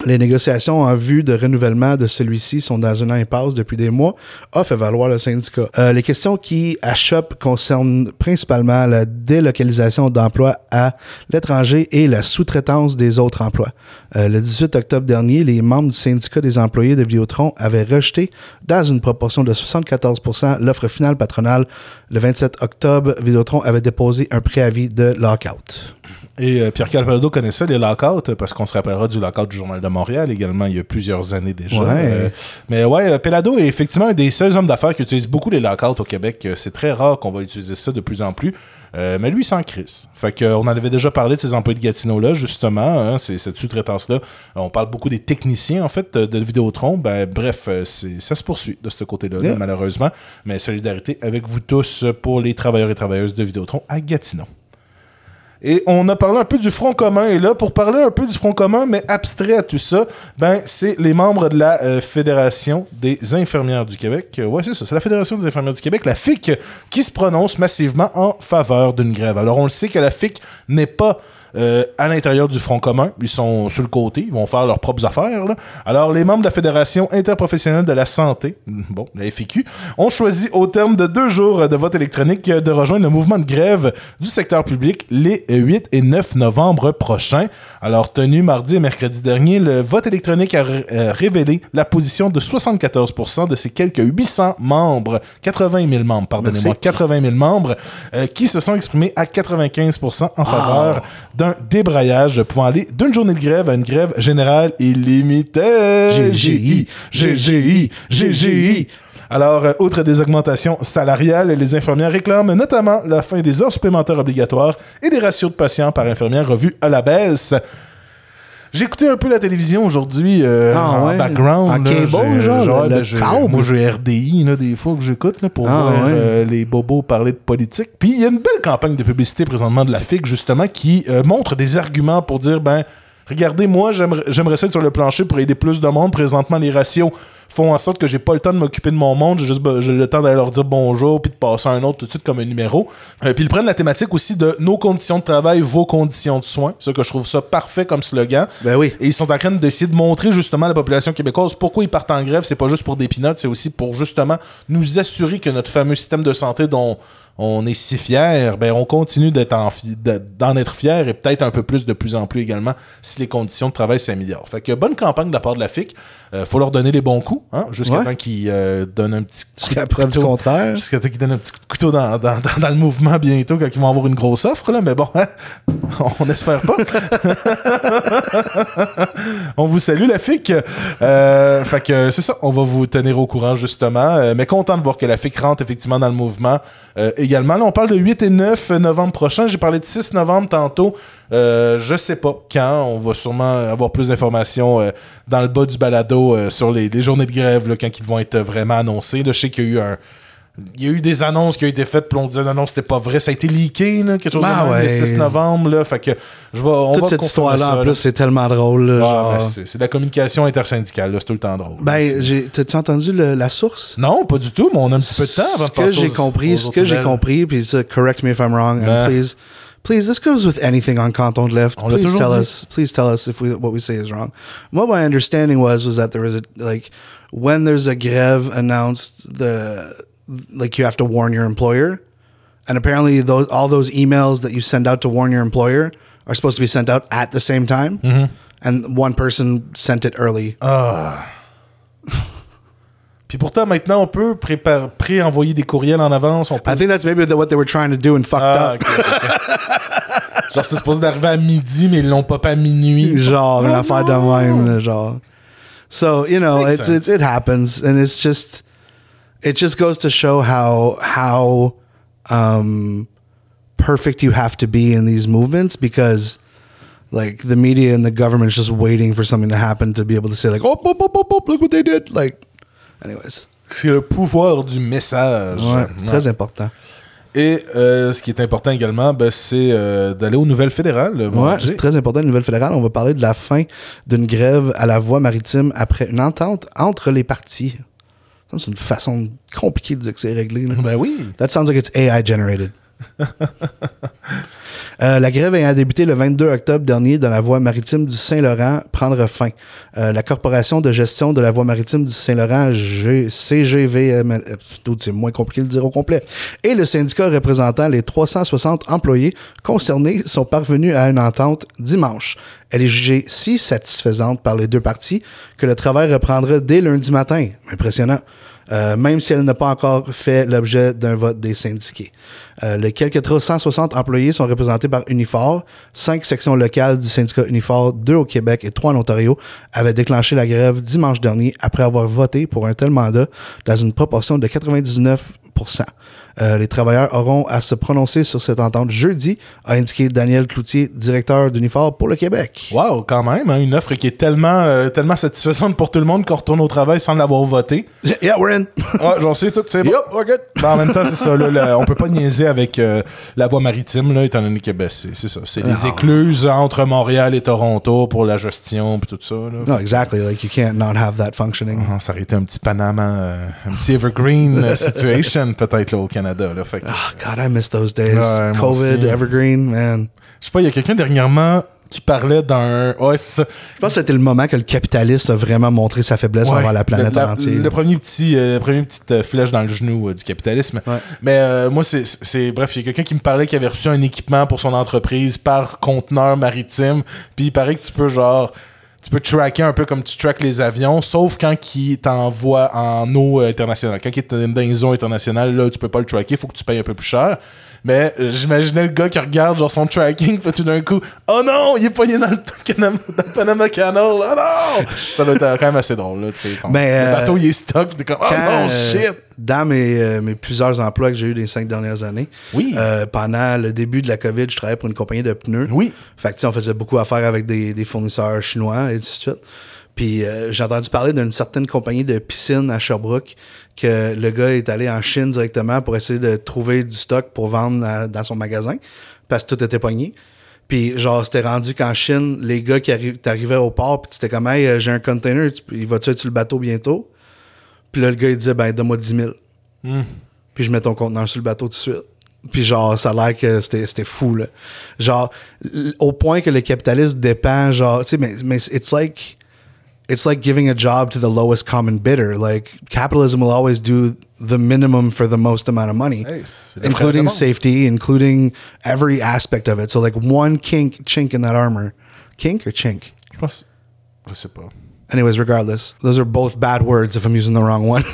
Les négociations en vue de renouvellement de celui-ci sont dans une impasse depuis des mois, a fait valoir le syndicat. Euh, les questions qui achoppent concernent principalement la délocalisation d'emplois à l'étranger et la sous-traitance des autres emplois. Euh, le 18 octobre dernier, les membres du syndicat des employés de Vidéotron avaient rejeté, dans une proportion de 74% l'offre finale patronale. Le 27 octobre, Vidéotron avait déposé un préavis de lockout. Et euh, Pierre Calpado connaît ça, les lockouts, parce qu'on se rappellera du lockout du Journal de Montréal également il y a plusieurs années déjà. Ouais. Euh, mais ouais, euh, Pelado est effectivement un des seuls hommes d'affaires qui utilise beaucoup les lockouts au Québec. Euh, C'est très rare qu'on va utiliser ça de plus en plus. Euh, mais lui, sans crise. Fait que, euh, on en avait déjà parlé de ces employés de Gatineau-là, justement. hein, c'est cette sous-traitance-là. On parle beaucoup des techniciens, en fait, de, Vidéotron. Ben, bref, ça se poursuit de ce côté-là, Yeah. malheureusement. Mais solidarité avec vous tous pour les travailleurs et travailleuses de Vidéotron à Gatineau. Et on a parlé un peu du Front commun. Et là, pour parler un peu du Front commun, mais abstrait à tout ça, ben, c'est les membres de la euh, Fédération des infirmières du Québec. Euh, ouais, c'est ça. C'est la Fédération des infirmières du Québec, la FIC, qui se prononce massivement en faveur d'une grève. Alors, on le sait que la FIC n'est pas euh, à l'intérieur du Front commun. Ils sont sur le côté. Ils vont faire leurs propres affaires. là. Alors, les membres de la Fédération interprofessionnelle de la santé, bon, la FIQ, ont choisi au terme de deux jours de vote électronique de rejoindre le mouvement de grève du secteur public les 8 et 9 novembre prochains. Alors, tenu mardi et mercredi dernier, le vote électronique a euh, révélé la position de 74% de ces quelques 800 membres, 80 000 membres, pardonnez-moi, Merci. 80 000 membres, euh, qui se sont exprimés à 95% en faveur d'un débrayage pouvant aller d'une journée de grève à une grève générale illimitée. GGI, GGI, GGI. Alors, euh, outre des augmentations salariales, les infirmières réclament notamment la fin des heures supplémentaires obligatoires et des ratios de patients par infirmière revus à la baisse. J'ai écouté un peu la télévision aujourd'hui euh, Ah, en ouais? background. En là, cable, j'ai- genre, le-? Moi, j'ai RDI là, des fois que j'écoute pour Ah, voir ouais? euh, les bobos parler de politique. Puis il y a une belle campagne de publicité présentement de la FIC, justement, qui euh, montre des arguments pour dire ben regardez, moi, j'aimerais j'aimerais ça être sur le plancher pour aider plus de monde. Présentement, les ratios font en sorte que j'ai pas le temps de m'occuper de mon monde. J'ai juste j'ai le temps d'aller leur dire bonjour puis de passer à un autre tout de suite comme un numéro. Euh, puis ils prennent la thématique aussi de nos conditions de travail, vos conditions de soins. Ça que je trouve ça parfait comme slogan. Ben oui. Et ils sont en train d'essayer de montrer justement à la population québécoise pourquoi ils partent en grève. C'est pas juste pour des pinottes, c'est aussi pour justement nous assurer que notre fameux système de santé dont on est si fier, ben on continue fi- d'en être fier et peut-être un peu plus de plus en plus également si les conditions de travail s'améliorent. Fait que bonne campagne de la part de la FIC. Euh, faut leur donner les bons coups, hein, jusqu'à Ouais. temps qu'ils euh, donnent un petit coup de du couteau. contraire. Jusqu'à temps qu'ils donnent un petit coup de couteau dans, dans- dans- dans le mouvement bientôt quand ils vont avoir une grosse offre, là. Mais bon, hein, on n'espère pas. on vous salue, la FIC. Euh, fait que c'est ça, on va vous tenir au courant, justement. Euh, mais content de voir que la FIC rentre effectivement dans le mouvement. Également, là, on parle de 8 et 9 novembre prochain. J'ai parlé de 6 novembre tantôt. Euh, je sais pas quand. On va sûrement avoir plus d'informations euh, dans le bas du balado euh, sur les, journées de grève, là, quand ils vont être vraiment annoncés. Là, je sais qu'il y a eu un. Il y a eu des annonces qui ont été faites, puis on disait non, non, c'était pas vrai. Ça a été leaké, là, quelque chose de même, le ouais. 6 novembre. Là, fait que je vais, on Toute va cette histoire-là, en là. plus, c'est tellement drôle. genre. ben, c'est de la communication intersyndicale, là, c'est tout le temps drôle. Ben, t'as-tu entendu le- la source? non, pas du tout, mais on a un petit peu de temps avant ce que j'ai compris, ce que j'ai compris, puis ça, correct me if I'm wrong, and Ben. please, please, this goes with anything on Canton de Left. On Please tell dit. us, please tell us if we, what we say is wrong. What my understanding was was that there was a like when there's a grève announced, the like you have to warn your employer, and apparently those all those emails that you send out to warn your employer are supposed to be sent out at the same time, Mm-hmm. and one person sent it early. Ah. Puis pourtant, maintenant, on peut préparer- pré-envoyer des courriels en avance. On peut... I think that's maybe what they were trying to do and fucked Ah, up. ok, ok, ok. Genre, c'est supposé d'arriver à midi, mais ils l'ont pas à minuit. genre une affaire de même genre so you know it's, it's it happens and it's just it just goes to show how how um perfect you have to be in these movements because like the media and the government is just waiting for something to happen to be able to say like oh, oh, oh, oh, oh look what they did like anyways C'est le pouvoir du message. ouais, très important Et euh, ce qui est important également, ben, c'est euh, d'aller aux nouvelles fédérales. Ouais, c'est très important, une nouvelle fédérale. On va parler de la fin d'une grève à la voie maritime après une entente entre les partis. C'est une façon compliquée de dire que c'est réglé. là. Ben oui. That sounds like it's AI generated. Euh, la grève ayant débuté le 22 octobre dernier dans la voie maritime du Saint-Laurent prendra fin. Euh, la Corporation de gestion de la voie maritime du Saint-Laurent, CGVM, euh, c'est moins compliqué de le dire au complet, et le syndicat représentant les 360 employés concernés sont parvenus à une entente dimanche. Elle est jugée si satisfaisante par les deux parties que le travail reprendra dès lundi matin. Impressionnant. Euh, même si elle n'a pas encore fait l'objet d'un vote des syndiqués. Euh, les quelques 360 employés sont représentés par Unifor. Cinq sections locales du syndicat Unifor, deux au Québec et trois en Ontario, avaient déclenché la grève dimanche dernier après avoir voté pour un tel mandat dans une proportion de 99 euh, les travailleurs auront à se prononcer sur cette entente jeudi, a indiqué Daniel Cloutier, directeur d'Unifor pour le Québec. Wow, quand même, hein, une offre qui est tellement, euh, tellement satisfaisante pour tout le monde qu'on retourne au travail sans l'avoir voté. Yeah, we're in. Ah, j'en sais tout, c'est bon. Yup, we're good. Ben, en même temps, c'est ça. Là, là, on peut pas niaiser avec euh, la voie maritime, là, étant donné que ben, c'est c'est ça. C'est les écluses entre Montréal et Toronto pour la gestion puis tout ça. Là. No, exactly. Like you can't not have that functioning. Ah, Ça aurait été un petit Panama, un petit Evergreen situation peut-être là, au Canada. Là. Fait que, Oh, God, I miss those days. Ouais, COVID. Evergreen, man. je sais pas, il y a quelqu'un dernièrement qui parlait d'un. Ouais, c'est ça. Je pense que c'était le moment que le capitaliste a vraiment montré sa faiblesse Ouais, envers la planète le, la- entière. Le premier petit, euh, la première petite euh, flèche dans le genou euh, du capitalisme. Ouais. Mais euh, moi, c'est- c'est. Bref, il y a quelqu'un qui me parlait qui avait reçu un équipement pour son entreprise par conteneur maritime. Puis il paraît que tu peux, genre. Tu peux tracker un peu comme tu traques les avions, sauf quand il t'envoie en eau euh, internationale. Quand il est dans les eaux internationales, là, tu peux pas le tracker, il faut que tu payes un peu plus cher. Mais euh, j'imaginais le gars qui regarde genre son tracking, puis tout d'un coup, oh non, il est pogné dans le Panama, dans le Panama Canal, oh non! Ça doit être quand même assez drôle, là, tu sais. Ben, le euh, bateau, il est stock, t'es comme, oh non, euh, shit! dans mes, euh, mes plusieurs emplois que j'ai eu les cinq dernières années, Oui. euh, pendant le début de la COVID, je travaillais pour une compagnie de pneus. Oui. Fait que, tu sais, on faisait beaucoup affaire avec des, des fournisseurs chinois et ainsi de suite. Puis euh, j'ai entendu parler d'une certaine compagnie de piscine à Sherbrooke que le gars est allé en Chine directement pour essayer de trouver du stock pour vendre à- dans son magasin parce que tout était pogné. Puis genre, c'était rendu qu'en Chine, les gars qui arri- t'arrivaient au port, puis tu étais comme, hey, euh, j'ai un container, tu- il va-tu être sur le bateau bientôt? Puis là, le gars, il disait, ben, donne-moi 10 000. Puis je mets ton conteneur sur le bateau tout de suite. Puis genre, ça a l'air que c'était c'était fou, là. Genre, au point que le capitalisme dépend, genre, tu sais, mais, mais it's like... It's like giving a job to the lowest common bidder. Like, capitalism will always do the minimum for the most amount of money, le including safety, including every aspect of it. So, like, one kink, chink in that armor. Kink or chink? Je pense, je sais pas. Anyways, regardless, those are both bad words if I'm using the wrong one.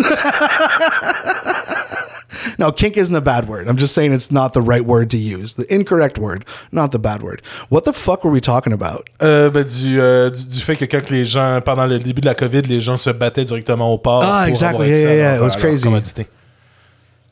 no, kink isn't a bad word. I'm just saying it's not the right word to use. The incorrect word, not the bad word. What the fuck were we talking about? Euh, ben, du, euh, du, du fait que quand les gens, pendant le début de la COVID, les gens se battaient directement au port. Ah, pour exactly. Yeah, yeah, yeah. It was à leur crazy. commodité.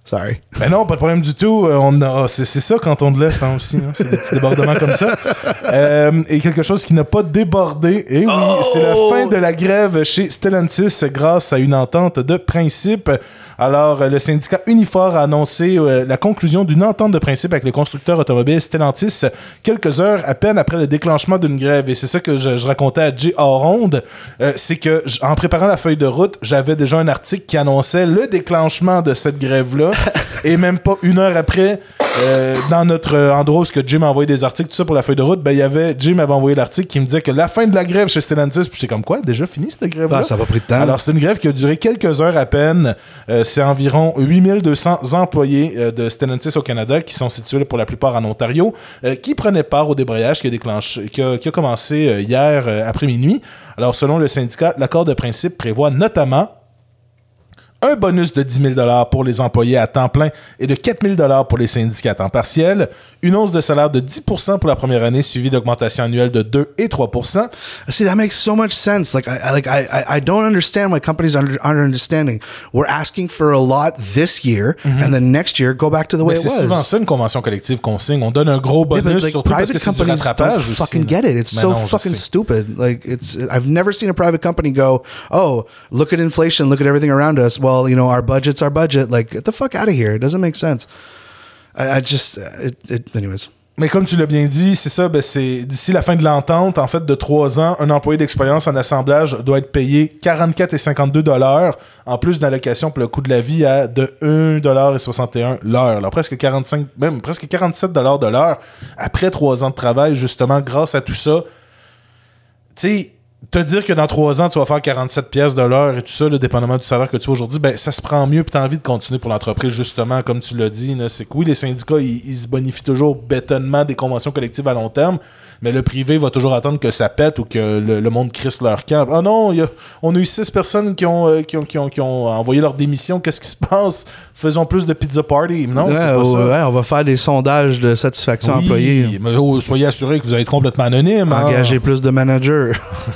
Sorry. Ben non, pas de problème du tout. Euh, On a, ah, c'est, c'est ça quand on de lève hein, aussi. hein. C'est des petits débordements comme ça. Euh, et quelque chose qui n'a pas débordé. Et oui, c'est la fin de la grève chez Stellantis grâce à une entente de principe. Alors, euh, le syndicat Unifor a annoncé euh, la conclusion d'une entente de principe avec le constructeur automobile Stellantis quelques heures à peine après le déclenchement d'une grève. Et c'est ça que je, je racontais à Jay hors ronde. Euh, c'est que, en préparant la feuille de route, j'avais déjà un article qui annonçait le déclenchement de cette grève-là. et même pas une heure après, euh, dans notre euh, endroit où Jim m'a envoyé des articles, tout ça pour la feuille de route, ben, il y avait, Jim avait envoyé l'article qui me disait que la fin de la grève chez Stellantis, puis j'étais comme quoi, déjà fini cette grève-là? Ah, ça a pas pris de temps. Alors, c'est une grève qui a duré quelques heures à peine. Euh, c'est environ 8200 employés euh, de Stellantis au Canada qui sont situés pour la plupart en Ontario, euh, qui prenaient part au débrayage qui a, déclenché, qui a, qui a commencé euh, hier après minuit. Alors, selon le syndicat, l'accord de principe prévoit notamment un bonus de 10 000 pour les employés à temps plein et de 4 000 pour les syndicats à temps partiel, une hausse de salaire de 10 pour la première année suivie d'augmentation annuelle de 2 et 3 See, that makes so much sense. Like, I, like, I, I- don't understand why companies aren't, understanding. We're asking for a lot this year, and then next year go back to the way it c'est was. souvent ça une convention collective qu'on signe. On donne un gros Yeah, bonus, but like surtout parce que c'est du companies don't rattrapage aussi. fucking là. get it. It's so non, fucking stupid. Like it's I've never seen a private company go, "Oh, look at inflation, look at everything around us. Well, you know, our budget's our budget. Like get the fuck out of here. It doesn't make sense." I, just uh, anyways. Mais comme tu l'as bien dit, c'est ça, ben c'est d'ici la fin de l'entente, en fait, de trois ans, un employé d'expérience en assemblage doit être payé 44 et 52 dollars, en plus d'une allocation pour le coût de la vie à de 1 dollar et 61 l'heure. Alors, presque 45, même presque 47 dollars de l'heure après trois ans de travail, justement, grâce à tout ça. Tu sais, te dire que dans trois ans, tu vas faire 47 pièces de l'heure et tout ça, le dépendamment du salaire que tu as aujourd'hui, ben, ça se prend mieux puis tu as envie de continuer pour l'entreprise, justement, comme tu l'as dit. C'est que oui, les syndicats, ils, ils se bonifient toujours bétonnement des conventions collectives à long terme, mais le privé va toujours attendre que ça pète ou que le, monde crisse leur camp. Ah non, on a eu six personnes euh, qui ont envoyé leur démission. Qu'est-ce qui se passe? Faisons plus de pizza party. Non, Ouais, c'est pas ouais, ça. ouais, on va faire des sondages de satisfaction Oui, employée. mais oh, soyez assurés que vous allez être complètement anonyme. hein. Engager plus de managers.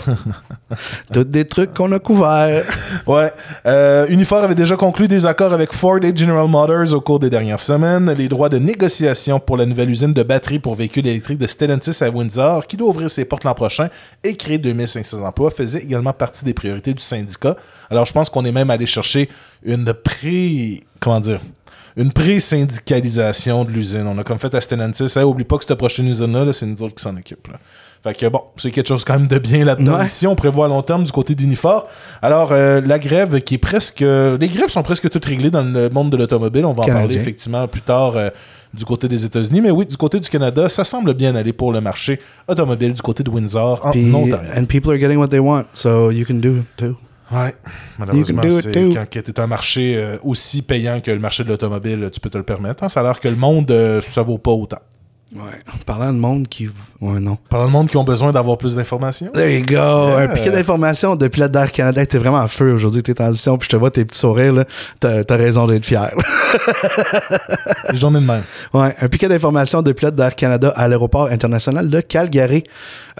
Tous des trucs qu'on a couverts. Ouais. Euh, Unifor avait déjà conclu des accords avec Ford et General Motors au cours des dernières semaines. Les droits de négociation pour la nouvelle usine de batterie pour véhicules électriques de Stellantis à Windsor, qui doit ouvrir ses portes l'an prochain et créer 2500 emplois, faisaient également partie des priorités du syndicat. Alors, je pense qu'on est même allé chercher une pré... Comment dire une pré-syndicalisation de l'usine. On a comme fait à Stellantis, Hey, oublie pas que cette prochaine usine-là, là, c'est nous autres qui s'en occupent. Fait que bon, c'est quelque chose quand même de bien là-dedans. Ouais. Ici, on prévoit à long terme du côté d'Unifor. Alors, euh, la grève qui est presque... Les grèves sont presque toutes réglées dans le monde de l'automobile. On va en parler effectivement plus tard euh, du côté des États-Unis. Mais oui, du côté du Canada, ça semble bien aller pour le marché automobile du côté de Windsor, en Puis- Ontario. and people are getting what they want, so you can do it too. Ouais, malheureusement, c'est quand tu un marché euh, aussi payant que le marché de l'automobile, tu peux te le permettre. hein. Ça a l'air que le monde, euh, ça vaut pas autant. Ouais. Parlant de monde qui. Ouais, non. Parlant de monde qui ont besoin d'avoir plus d'informations. There you go. Un piquet d'informations de pilote d'Air Canada. T'es vraiment en feu aujourd'hui, tes transitions. Puis je te vois tes petits sourires, là. T'as raison d'être fier. Les journées de même. Ouais, un piquet d'information de pilote d'Air Canada à l'aéroport international de Calgary.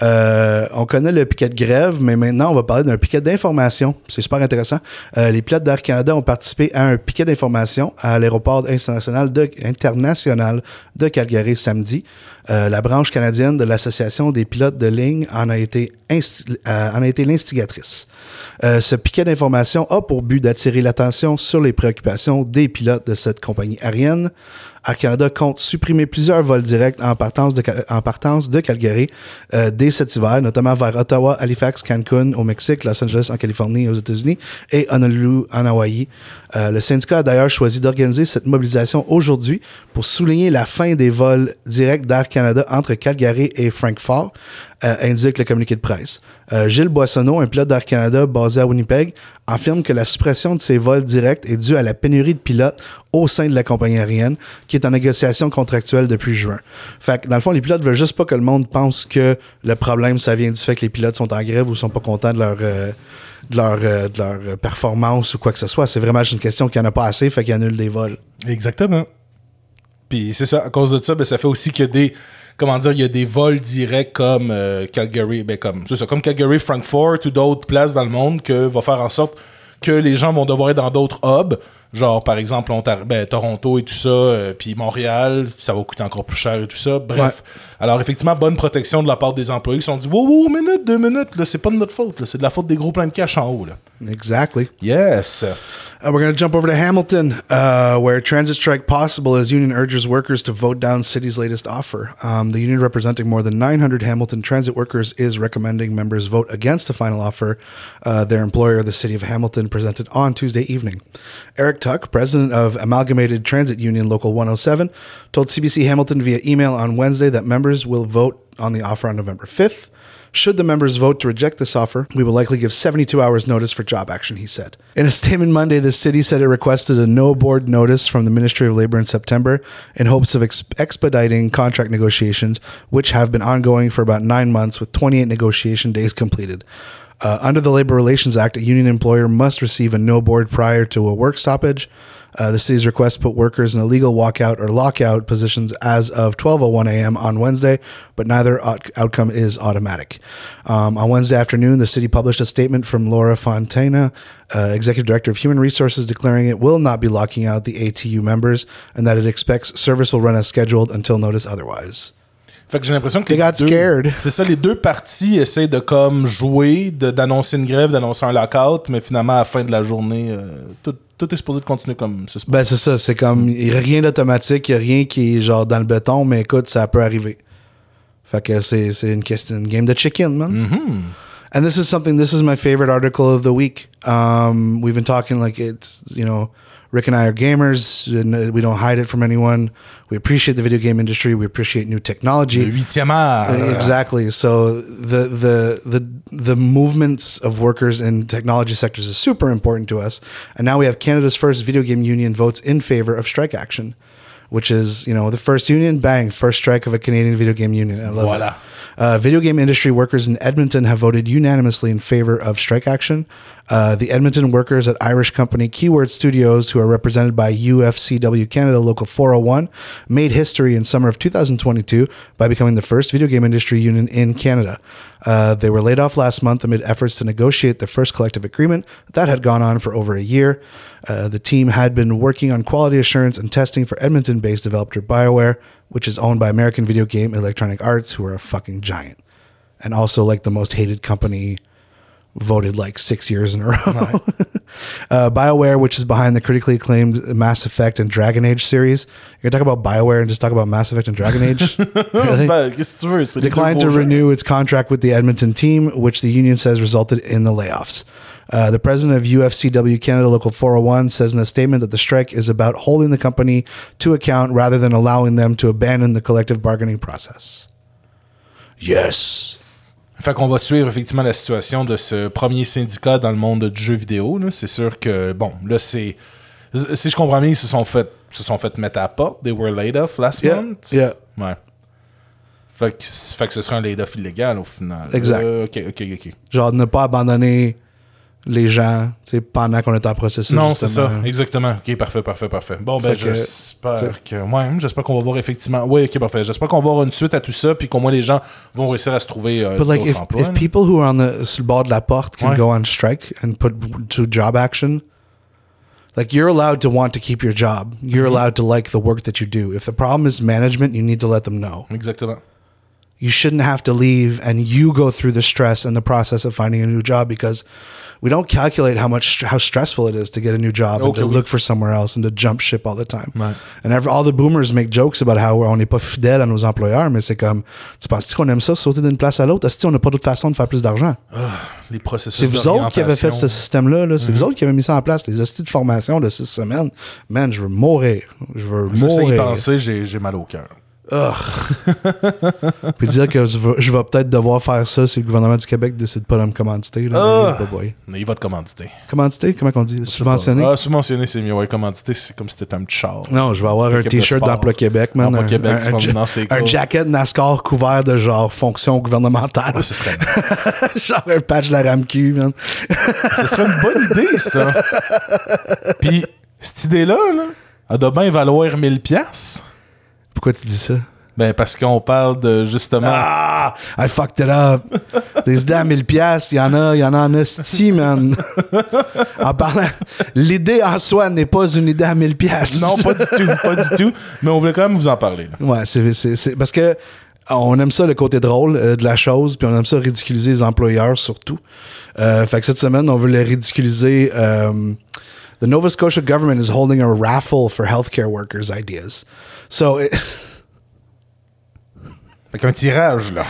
Euh, on connaît le piquet de grève, mais maintenant, on va parler d'un piquet d'information. C'est super intéressant. Euh, les pilotes d'Air Canada ont participé à un piquet d'information à l'aéroport international de, international de Calgary samedi. Euh, la branche canadienne de l'Association des pilotes de ligne en a été, euh, en a été l'instigatrice. Euh, ce piquet d'information a pour but d'attirer l'attention sur les préoccupations des pilotes de cette compagnie aérienne. Air Canada compte supprimer plusieurs vols directs en partance de, Calgary euh, dès cet hiver, notamment vers Ottawa, Halifax, Cancun au Mexique, Los Angeles en Californie aux États-Unis et Honolulu en Hawaï. Euh, le syndicat a d'ailleurs choisi d'organiser cette mobilisation aujourd'hui pour souligner la fin des vols directs d'Air Canada entre Calgary et Francfort, euh, indique le communiqué de presse. Euh, Gilles Boissonneau, un pilote d'Air Canada basé à Winnipeg, affirme que la suppression de ces vols directs est due à la pénurie de pilotes au sein de la compagnie aérienne, qui est en négociation contractuelle depuis juin. Fait que, dans le fond, les pilotes veulent juste pas que le monde pense que le problème, ça vient du fait que les pilotes sont en grève ou sont pas contents de leur, euh, de leur, de leur performance ou quoi que ce soit. C'est vraiment juste une question qu'il n'y en a pas assez, fait qu'ils annulent des vols. Exactement. Puis c'est ça, à cause de ça, ben, ça fait aussi que des. Comment dire, il y a des vols directs comme euh, Calgary, ben comme, ça, comme Calgary, Frankfurt ou d'autres places dans le monde que va faire en sorte que les gens vont devoir être dans d'autres hubs, genre par exemple Ontar- ben, Toronto et tout ça, euh, puis Montréal, ça va coûter encore plus cher et tout ça. Bref. Ouais. Alors effectivement, bonne protection de la part des employés qui sont dit Wow, wow, minute, deux minutes, là, c'est pas de notre faute, là, c'est de la faute des gros plans de cash en haut. Là. Exactly. Yes. Uh, we're going to jump over to Hamilton, uh, where transit strike possible as union urges workers to vote down city's latest offer. Um, the union representing more than 900 Hamilton transit workers is recommending members vote against the final offer uh, their employer, the city of Hamilton, presented on Tuesday evening. Eric Tuck, president of Amalgamated Transit Union Local 107, told CBC Hamilton via email on Wednesday that members will vote on the offer on November 5th. Should the members vote to reject this offer, we will likely give 72 hours notice for job action, he said. In a statement Monday, the city said it requested a no board notice from the Ministry of Labor in September in hopes of ex- expediting contract negotiations, which have been ongoing for about nine months with 28 negotiation days completed. Uh, under the Labor Relations Act, a union employer must receive a no board prior to a work stoppage. Uh, the city's request put workers in a legal walkout or lockout positions as of 12:01 a.m. on Wednesday, but neither out- outcome is automatic. Um, on Wednesday afternoon, the city published a statement from Laura Fontana, uh, executive director of human resources, declaring it will not be locking out the ATU members and that it expects service will run as scheduled until notice otherwise. Fait que j'ai l'impression que They les got deux- scared. C'est ça, les deux parties essaient de comme jouer, de- d'annoncer une grève, d'annoncer un lockout, mais finalement à la fin de la journée, euh, tout, tout est supposé de continuer comme supposé. Ben c'est ça, c'est comme il y a rien d'automatique, il y a rien qui est genre dans le béton, mais écoute, ça peut arriver. Fait que c'est c'est une question, une game de chicken, man. And this is something. This is my favorite article of the week. Um, we've been talking like it's you know, Rick and I are gamers, and uh, we don't hide it from anyone. We appreciate the video game industry. We appreciate new technology. Le huitième art. Exactly. So the the the the movements of workers in technology sectors is super important to us. And now we have Canada's first video game union votes in favor of strike action, which is you know the first union bang first strike of a Canadian video game union. I love Voilà. it. Uh, video game industry workers in Edmonton have voted unanimously in favor of strike action. Uh, the Edmonton workers at Irish company Keyword Studios, who are represented by UFCW Canada Local 401, made history in summer of 2022 by becoming the first video game industry union in Canada. Uh, they were laid off last month amid efforts to negotiate the first collective agreement that had gone on for over a year. Uh, the team had been working on quality assurance and testing for Edmonton based developer BioWare, which is owned by American video game Electronic Arts, who are a fucking giant. And also like the most hated company voted like six years in a row. uh, BioWare, which is behind the critically acclaimed Mass Effect and Dragon Age series. You're gonna talk about BioWare and just talk about Mass Effect and Dragon Age? Really? Ben, qu'est-ce que tu veux? C'est les declined to renew its contract with the Edmonton team, which the union says resulted in the layoffs. Uh, the president of UFCW Canada Local 401 says in a statement that the strike is about holding the company to account rather than allowing them to abandon the collective bargaining process. Yes. Fait qu'on va suivre effectivement la situation de ce premier syndicat dans le monde du jeu vidéo. C'est sûr que, bon, là, c'est. Si je comprends bien, ils se sont fait, se sont fait mettre à la porte. They were laid off last Yeah, month. yeah. Ouais. Fait que, fait que ce serait un laid-off illégal au final. Exact. Euh, ok, ok, ok. Genre, ne pas abandonner les gens pendant qu'on est en processus. Non, c'est ça, exactement. Ok, parfait, parfait, parfait. Bon, ben, j'espère que. Ouais, j'espère qu'on va voir effectivement. Oui, ok, parfait. J'espère qu'on va avoir une suite à tout ça, puis qu'au moins les gens vont réussir à se trouver euh, But like, if, emplois. if people who are on the sur le bord de la porte can Ouais. go on strike and put to job action, like you're allowed to want to keep your job. You're Mm-hmm. allowed to like the work that you do. If the problem is management, you need to let them know. Exactement. You shouldn't have to leave and you go through the stress and the process of finding a new job because we don't calculate how much how stressful it is to get a new job and to look for somewhere else and to jump ship all the time. Ouais. And every, all the boomers make jokes about how we're, on n'est pas fidèle à nos employeurs, mais c'est comme tu penses qu'on aime ça sauter d'une place à l'autre, si on n'a pas d'autre façon de faire plus d'argent. Les processus. C'est vous autres qui avez fait ce système-là, là. Mm-hmm. c'est vous autres qui avez mis ça en place, les hosties de formation de six semaines. Man, je veux mourir. Je veux Juste à y mourir. penser, j'ai j'ai mal au cœur. Puis dire que je vais, peut-être devoir faire ça si le gouvernement du Québec décide pas de me commanditer. Là, Ah! Mais, boy. Mais il va te commanditer. Commanditer, comment on dit? Subventionner? Ah, subventionné, c'est mieux. Ouais, commandité, c'est comme si t'étais un petit char. Non, je vais avoir un t-shirt d'Emploi Québec, man. Emploi un, Québec, jacket NASCAR couvert de genre fonction gouvernementale. Ah, ce serait, genre un patch de la RAMQ, man. ce serait une bonne idée, ça. Puis, cette idée-là, là, elle doit bien valoir 1000 pièces. Pourquoi tu dis ça? Ben, parce qu'on parle de, justement... Ah! I fucked it up. Des idées à 1000 pièces, il y en a, il y en a en hostie, man. En parlant, l'idée en soi n'est pas une idée à 1000 pièces. Non, pas du tout, pas du tout. Mais on voulait quand même vous en parler. là. Ouais, c'est- parce que on aime ça le côté drôle euh, de la chose, puis on aime ça ridiculiser les employeurs surtout. Euh, fait que cette semaine, on veut les ridiculiser. euh, the Nova Scotia government is holding a raffle for healthcare workers ideas. So, it- Fait qu'un tirage, là.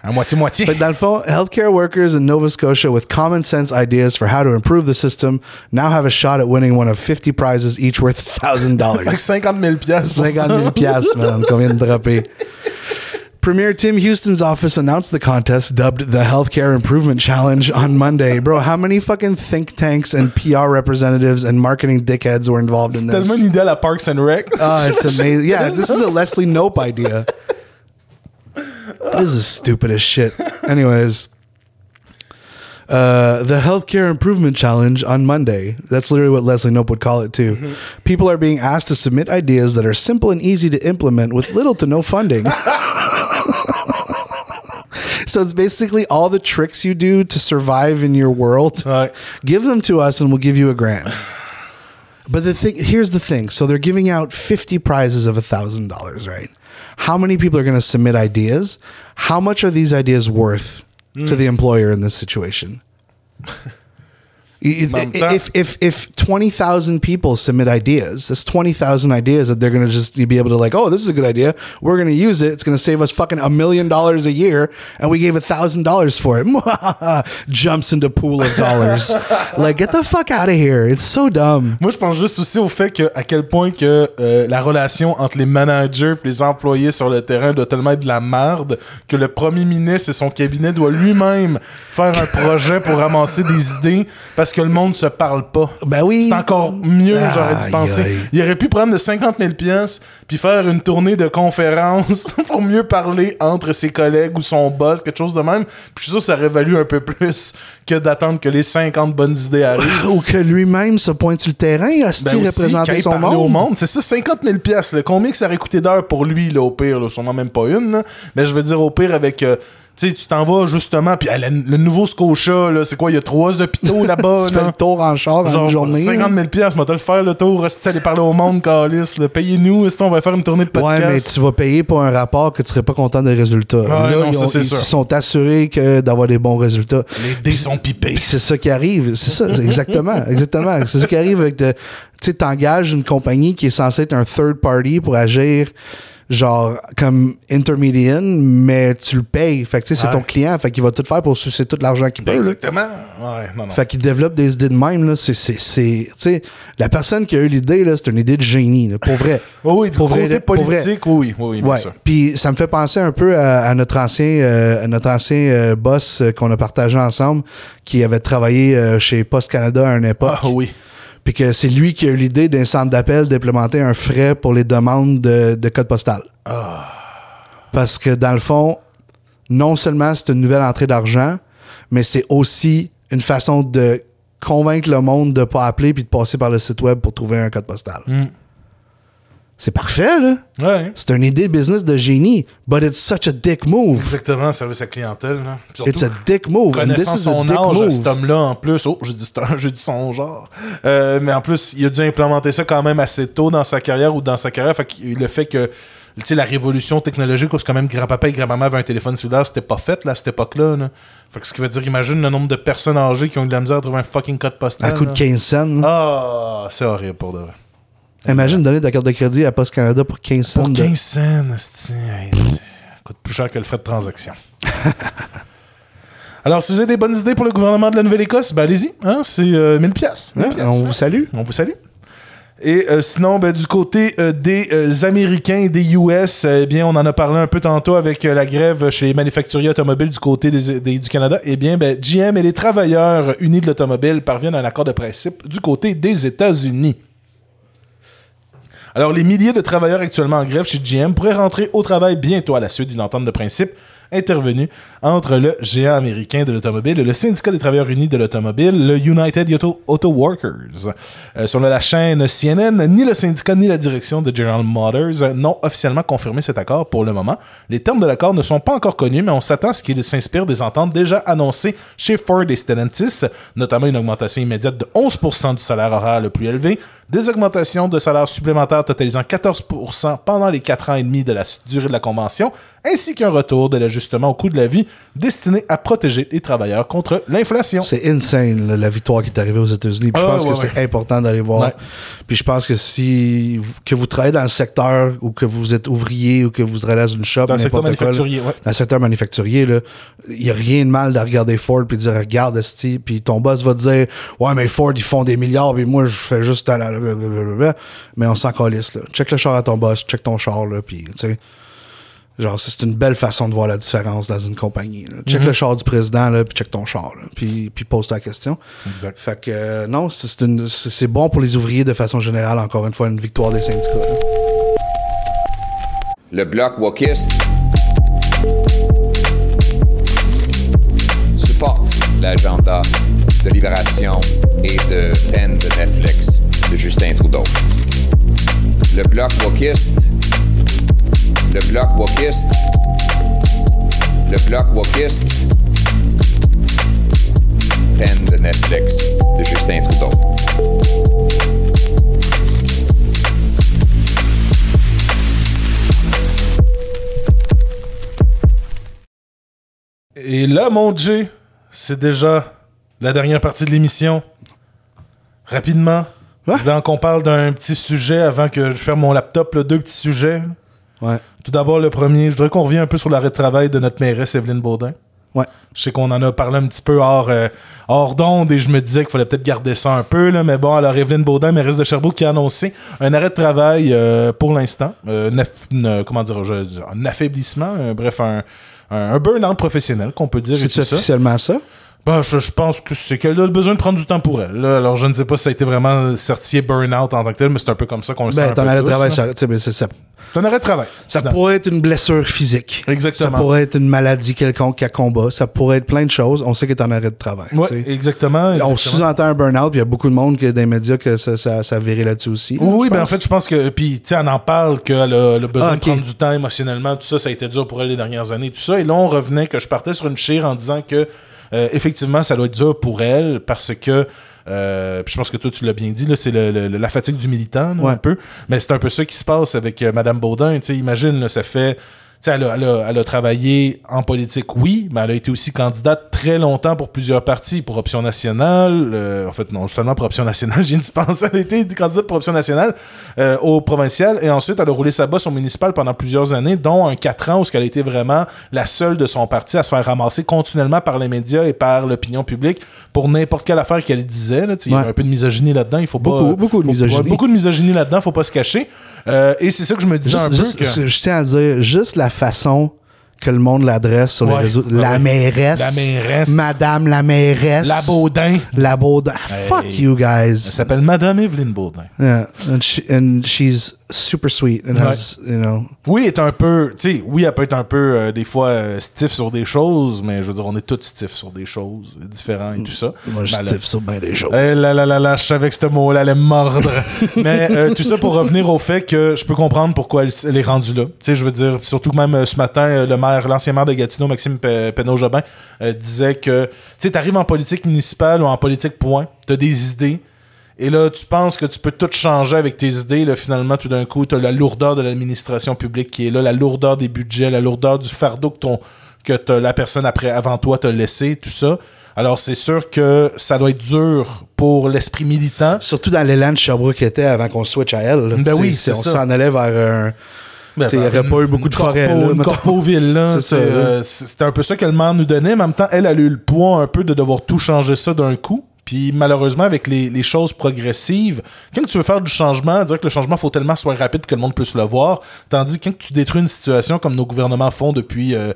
À moitié-moitié. But dans le fond, healthcare workers in Nova Scotia with common sense ideas for how to improve the system now have a shot at winning one of 50 prizes, each worth $1,000. Fait que 50 000 pièces. 50 000 piastres, man, qu'on vient de dropper. Premier Tim Houston's office announced the contest, dubbed the Healthcare Improvement Challenge, on Monday. Bro, how many fucking think tanks and PR representatives and marketing dickheads were involved in tellement this? idée à Parks and Rec. Oh, it's amazing. Yeah, this is a Leslie Nope idea. This is stupid as shit. Anyways, uh, the Healthcare Improvement Challenge on Monday. That's literally what Leslie Nope would call it, too. People are being asked to submit ideas that are simple and easy to implement with little to no funding. so it's basically all the tricks you do to survive in your world. Give them to us and we'll give you a grant. But the thing here's the thing. So they're giving out 50 prizes of $1,000, right? How many people are going to submit ideas? How much are these ideas worth to mm. the employer in this situation? If, if, if 20,000 people submit ideas, that's 20,000 ideas that they're going to just be able to like, oh, this is a good idea. We're going to use it. It's going to save us fucking a million dollars a year. And we gave a thousand dollars for it. Jumps into pool of dollars. like, get the fuck out of here. It's so dumb. Moi, je pense juste aussi au fait que à quel point que euh, la relation entre les managers et les employés sur le terrain doit tellement être de la merde que le premier ministre et son cabinet doit lui-même faire un projet pour ramasser des idées parce que le monde se parle pas. Ben oui. C'est encore mieux, j'aurais dû penser. aïe. Il aurait pu prendre de 50 000 pièces puis faire une tournée de conférences pour mieux parler entre ses collègues ou son boss, quelque chose de même. Puis je suis sûr que ça aurait valu un peu plus que d'attendre que les 50 bonnes idées arrivent. Ou que lui-même se pointe sur le terrain, à Ben représenter son monde. au monde. C'est ça, 50 000 pièces. Combien que ça aurait coûté d'heures pour lui, là, au pire? Là, sûrement même pas une. Là. Mais je veux dire, au pire, avec... euh, tu sais, tu t'en vas justement, puis le nouveau Scotia, là, c'est quoi? Il y a trois hôpitaux là-bas. Tu fais le tour en char une journée. 50 000 pièces, moi, te le faire le tour. Si tu aller parler au monde, Calis. Payez-nous, si on va faire une tournée de Ouais, podcast. mais tu vas payer pour un rapport que tu serais pas content des résultats. Là, non, ils, ont- ils sûr. sont assurés que d'avoir des bons résultats. Les dés sont pipés. C'est ça qui arrive. C'est ça, exactement. exactement. C'est ça qui arrive avec. Tu sais, t'engages une compagnie qui est censée être un third party pour agir genre comme intermediate, mais tu le payes. Fait que tu sais, c'est ton client. Fait qu'il va tout faire pour sucer tout l'argent qu'il peut. là. Exactement. Ouais, non, non. Fait qu'il développe des idées de même, là. C'est, c'est, c'est, tu sais, la personne qui a eu l'idée, là, c'est une idée de génie, là, pour vrai. Oui, oui, Pour pour vrai, côté pour vrai. politique, oui, oui, bien Ouais. sûr. Puis ça me fait penser un peu à, à notre ancien, euh, à notre ancien euh, boss euh, qu'on a partagé ensemble, qui avait travaillé euh, chez Post Canada à une époque. Ah oui. Puis que c'est lui qui a eu l'idée d'un centre d'appel d'implémenter un frais pour les demandes de, de code postal. Parce que dans le fond, non seulement c'est une nouvelle entrée d'argent, mais c'est aussi une façon de convaincre le monde de pas appeler puis de passer par le site web pour trouver un code postal. Mm. C'est parfait, là. Ouais. C'est une idée business de génie, but it's such a dick move. Exactement, service à clientèle. Là. Surtout, It's a dick move. connaissant son âge, cet homme-là, en plus, oh, j'ai dit, j'ai dit son genre. Euh, mais en plus, il a dû implémenter ça quand même assez tôt dans sa carrière ou dans sa carrière. Fait que le fait que tu sais, la révolution technologique où c'est quand même grand-papa et grand-maman avaient un téléphone cellulaire, c'était pas fait là, à cette époque-là. là. Fait que ce qui veut dire, imagine le nombre de personnes âgées qui ont eu de la misère à trouver un fucking code postal. À coup de là. 15 cents. Ah, c'est horrible pour de vrai. Imagine donner ta carte de crédit à Post Canada pour 15 cents. Pour de- 15 cents, c'est- coûte plus cher que le frais de transaction. Alors, si vous avez des bonnes idées pour le gouvernement de la Nouvelle-Écosse, ben allez-y, hein, c'est euh, 1000 pièces. Hein, on vous salue. On vous salue. Et euh, sinon, ben, du côté euh, des euh, Américains et des US, eh bien, on en a parlé un peu tantôt avec euh, la grève chez les manufacturiers automobiles du côté des, des- du Canada. Eh bien, ben, GM et les travailleurs unis de l'automobile parviennent à un accord de principe du côté des États-Unis. Alors, les milliers de travailleurs actuellement en grève chez GM pourraient rentrer au travail bientôt à la suite d'une entente de principe intervenue entre le géant américain de l'automobile et le syndicat des travailleurs unis de l'automobile, le United Auto, Auto Workers. Euh, sur la chaîne CNN, ni le syndicat ni la direction de General Motors n'ont officiellement confirmé cet accord pour le moment. Les termes de l'accord ne sont pas encore connus, mais on s'attend à ce qu'il s'inspire des ententes déjà annoncées chez Ford et Stellantis, notamment une augmentation immédiate de 11% du salaire horaire le plus élevé, des augmentations de salaire supplémentaires totalisant 14% pendant les 4 ans et demi de la durée de la convention, ainsi qu'un retour de l'ajustement au coût de la vie destiné à protéger les travailleurs contre l'inflation. C'est insane la victoire qui est arrivée aux États-Unis. Je Ah, pense ouais, que ouais. c'est important d'aller voir. Ouais. Puis je pense que si vous- que vous travaillez dans le secteur ou que vous êtes ouvrier ou que vous travaillez dans une shop, Dans le secteur quoi, là, manufacturier, ouais. dans le secteur manufacturier, il n'y a rien de mal de regarder Ford puis de dire regarde esti, puis ton boss va te dire ouais mais Ford ils font des milliards puis moi je fais juste mais on s'en calisse là. Check le char à ton boss, check ton char là puis tu sais Genre, ça, c'est une belle façon de voir la différence dans une compagnie. là. Check le char du président, là, puis check ton char, là, puis, puis pose ta question. Exact. Fait que, euh, non, c'est bon pour les ouvriers de façon générale, encore une fois, une victoire des syndicats. là. Le bloc wokiste supporte l'agenda de libération et de peine de Netflix de Justin Trudeau. Le bloc wokiste le bloc wokiste le bloc wokiste peine de Netflix de Justin Trudeau. Et là, mon Dieu, c'est déjà la dernière partie de l'émission. Rapidement, Ouais. je voulais qu'on parle d'un petit sujet avant que je ferme mon laptop. là, deux petits sujets. Ouais. Tout d'abord, le premier, je voudrais qu'on revienne un peu sur l'arrêt de travail de notre mairesse Evelyne Baudin. Ouais. Je sais qu'on en a parlé un petit peu hors, euh, hors d'onde et je me disais qu'il fallait peut-être garder ça un peu. Là, mais bon, alors Evelyne Baudin, mairesse de Sherbrooke, qui a annoncé un arrêt de travail euh, pour l'instant. Euh, comment dire, un affaiblissement, bref, un, un, un burn-out professionnel qu'on peut dire. C'est officiellement ça? Bah, je, je pense que c'est qu'elle a besoin de prendre du temps pour elle. là. Alors, je ne sais pas si ça a été vraiment certifié burn-out en tant que tel, mais c'est un peu comme ça qu'on le sent. Ben, un ton peu arrêt de travail, ça, ben, c'est ça. C'est un arrêt de travail. Ça pourrait être une blessure physique. Exactement. Ça pourrait être une maladie quelconque qu'elle combat. Ça pourrait être plein de choses. On sait qu'elle est en arrêt de travail. Exactement. On sous-entend un burn-out, puis il y a beaucoup de monde que, dans les médias que ça, ça, ça virait là-dessus aussi. là, Oui, ben en fait, je pense que. Puis, tu sais, elle en parle qu'elle a, a besoin Ah, de prendre du temps émotionnellement, tout ça, ça a été dur pour elle les dernières années, tout ça. Et là, on revenait que je partais sur une chire en disant que, euh, effectivement, ça doit être dur pour elle parce que. euh, puis je pense que toi, tu l'as bien dit, là, c'est la fatigue du militant, là, Ouais. un peu. Mais c'est un peu ça qui se passe avec euh, Madame Baudin. Imagine, là, ça fait. Elle, a, elle a- elle a travaillé en politique, oui, mais elle a été aussi candidate très longtemps pour plusieurs partis, pour Option Nationale. euh, en fait, non seulement pour Option Nationale, j'ai dit penser, elle a été candidate pour Option Nationale euh, au provincial. Et ensuite, elle a roulé sa bosse au municipal pendant plusieurs années, dont un 4 ans où elle a été vraiment la seule de son parti à se faire ramasser continuellement par les médias et par l'opinion publique pour n'importe quelle affaire qu'elle disait. là. Il y a un peu de misogynie là-dedans. Il faut pas, Beaucoup, beaucoup de misogynie. beaucoup de misogynie là-dedans, faut pas se cacher. Euh, et c'est ça que je me disais Juste- un peu. juste- que- Je tiens à dire, juste la façon que le monde l'adresse sur les Ouais, réseaux. ouais, la ouais. mairesse. La mairesse. Madame la mairesse. La Baudin. La Baudin. Fuck you Elle guys. s'appelle Madame Evelyne Baudin. Yeah. And, she- and she's super sweet and Ouais. has, you know, Oui, est un peu. Tu sais, oui, elle peut être un peu, euh, des fois, euh, stiff sur des choses, mais je veux dire, on est tous stiff sur des choses différents et tout ça. moi, je Ben, là- stiff sur bien des choses. Eh là là là là, je savais que ce mot-là allait me mordre. Mais euh, tout ça pour revenir au fait que je peux comprendre pourquoi elle, elle est rendue là. Tu sais, je veux dire, surtout que même ce matin, le maire, l'ancien maire de Gatineau, Maxime Pe- Penaud-Jobin, euh, disait que, tu sais, t'arrives en politique municipale ou en politique point, t'as des idées, et là, tu penses que tu peux tout changer avec tes idées. Là, finalement, tout d'un coup, tu as la lourdeur de l'administration publique qui est là, la lourdeur des budgets, la lourdeur du fardeau que, ton, que la personne après, avant toi t'a laissé, tout ça. Alors, c'est sûr que ça doit être dur pour l'esprit militant. Surtout dans l'élan de Sherbrooke était avant qu'on switch à elle. là. Ben oui, c'est On ça. s'en allait vers un. Ben, il y aurait une- pas eu beaucoup de là, Une corpo-ville, euh, C'était un peu ça que le maire nous donnait, mais en même temps, elle, elle a eu le poids un peu de devoir tout changer ça d'un coup. Puis malheureusement, avec les, les choses progressives, quand tu veux faire du changement, dire que le changement faut tellement soit rapide que le monde puisse le voir, tandis que quand tu détruis une situation comme nos gouvernements font depuis euh,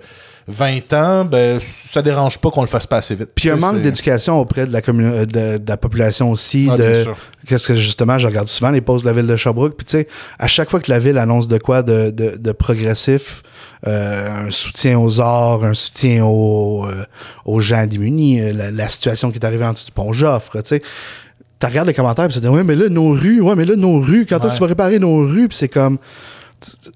20 ans, ben ça dérange pas qu'on le fasse pas assez vite. Puis il y a un manque d'éducation auprès de la, euh, de, de la population aussi. Ah, bien de sûr. Qu'est-ce que justement, je regarde souvent les posts de la ville de Sherbrooke. Puis tu sais, à chaque fois que la ville annonce de quoi de, progressif, euh, un soutien aux arts, un soutien aux, euh, aux gens démunis, euh, la, la situation qui est arrivée en dessous du pont Joffre, tu sais. Tu regardes les commentaires puis tu te dis, ouais, mais là, nos rues, ouais, mais là, nos rues, quand est-ce que Ouais. tu vas réparer nos rues? Puis c'est comme,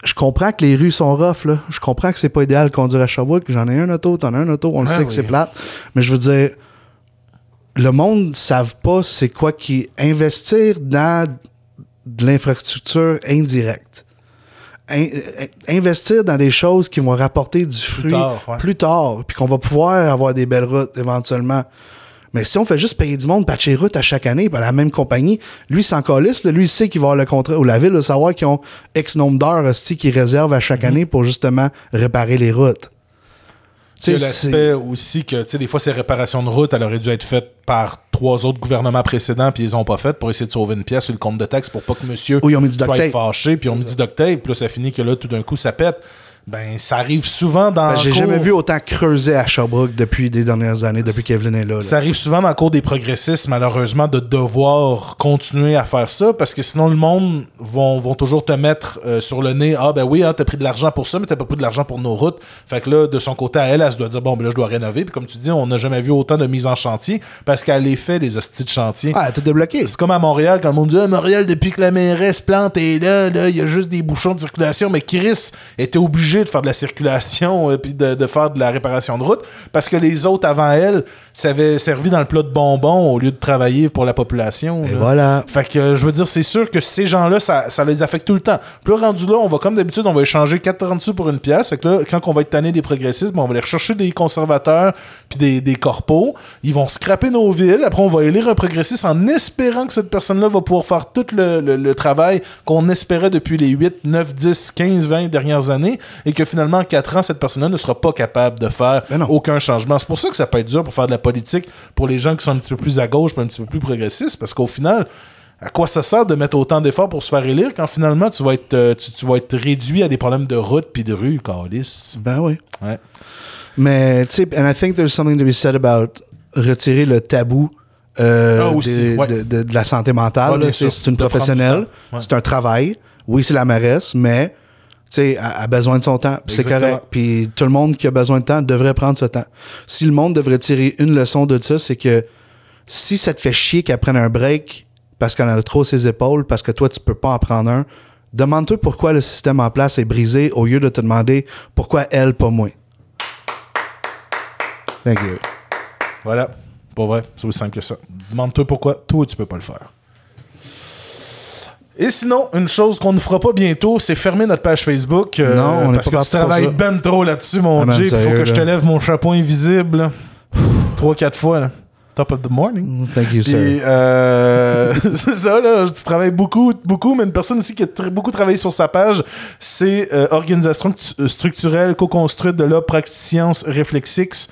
je comprends que les rues sont rough, là. Je comprends que c'est pas idéal de conduire à Sherbrooke. J'en ai un auto, t'en as un auto, on le Ah sait que c'est plate. Mais je veux dire, le monde ne savent pas c'est quoi qui investir dans de l'infrastructure indirecte. In- euh, investir dans des choses qui vont rapporter du fruit tard, ouais. plus tard, puis qu'on va pouvoir avoir des belles routes éventuellement. Mais si on fait juste payer du monde, patcher les routes à chaque année, par la même compagnie, lui, s'en calisse, lui, il sait qu'il va avoir le contrat, ou la ville va savoir qu'ils ont X nombre d'heures hostie, qu'ils réservent à chaque année pour justement réparer les routes. Il y a l'aspect aussi que, tu sais, des fois, ces réparations de route, elles auraient dû être faites par trois autres gouvernements précédents, puis ils ont pas fait pour essayer de sauver une pièce sur le compte de taxe pour pas que monsieur soit fâché, puis ont mis du duct tape, puis là, ça finit que là, tout d'un coup, ça pète. Ben, ça arrive souvent dans. Ben, J'ai jamais vu autant creuser à Sherbrooke depuis des dernières années, depuis qu'Evelyn est là. là. Ça arrive souvent dans le cours des progressistes, malheureusement, de devoir continuer à faire ça parce que sinon, le monde vont, vont toujours te mettre euh, sur le nez. Ah, ben oui, hein, t'as pris de l'argent pour ça, mais t'as pas pris de l'argent pour nos routes. Fait que là, de son côté, à elle, elle se doit dire Bon, ben là, je dois rénover. Puis comme tu dis, on n'a jamais vu autant de mise en chantier parce qu'elle les fait, les hosties de chantier. Ah, tout débloqué. C'est comme à Montréal, quand le monde dit Ah, Montréal, depuis que la mairesse plante est là, là, il y a juste des bouchons de circulation. Mais Chris était obligé de faire de la circulation euh, puis de, de faire de la réparation de route parce que les autres avant elle, ça avait servi dans le plat de bonbons au lieu de travailler pour la population. Et là. voilà. Fait que je veux dire, c'est sûr que ces gens-là, ça, ça les affecte tout le temps. Puis là, rendu là, on va comme d'habitude, on va échanger 4,30 sous pour une pièce. Fait que là, quand on va être tanné des progressistes, ben, on va aller rechercher des conservateurs puis des, des corpos. Ils vont scraper nos villes. Après, on va élire un progressiste en espérant que cette personne-là va pouvoir faire tout le, le- le travail qu'on espérait depuis les 8, 9, 10, 15, 20 dernières années et que finalement, en 4 ans, cette personne-là ne sera pas capable de faire Ben aucun changement. C'est pour ça que ça peut être dur pour faire de la politique pour les gens qui sont un petit peu plus à gauche un petit peu plus progressistes parce qu'au final, à quoi ça sert de mettre autant d'efforts pour se faire élire quand finalement tu vas être, euh, tu, tu vas être réduit à des problèmes de route puis de rue, calice. Ben oui. Ouais. Mais, tu sais, and I think there's something to be said about retirer le tabou euh, Ah, aussi, de, ouais. de- de- de la santé mentale. Ouais, c'est une professionnelle. Ouais. c'est un travail. Oui, c'est la mairesse, mais sais, elle a besoin de son temps. C'est correct. Puis tout le monde qui a besoin de temps devrait prendre ce temps. Si le monde devrait tirer une leçon de ça, c'est que si ça te fait chier qu'elle prenne un break parce qu'elle en a trop ses épaules, parce que toi, tu peux pas en prendre un, demande-toi pourquoi le système en place est brisé au lieu de te demander pourquoi elle, pas moi. Thank you. Voilà. Pas vrai. C'est aussi simple que ça. Demande-toi pourquoi toi tu peux pas le faire. Et sinon, une chose qu'on ne fera pas bientôt, c'est fermer notre page Facebook. euh, Non, on est parce que tu travailles ben trop là-dessus, mon Ah, Jay. Il faut que je te lève mon chapeau invisible. Trois, quatre fois. là. Top of the morning. Thank you, sir. euh, c'est ça, là. Tu travailles beaucoup, beaucoup, mais une personne aussi qui a beaucoup travaillé sur sa page, c'est euh, Organisation Stru- Structurelle Co-Construite de la Practice Réflexix,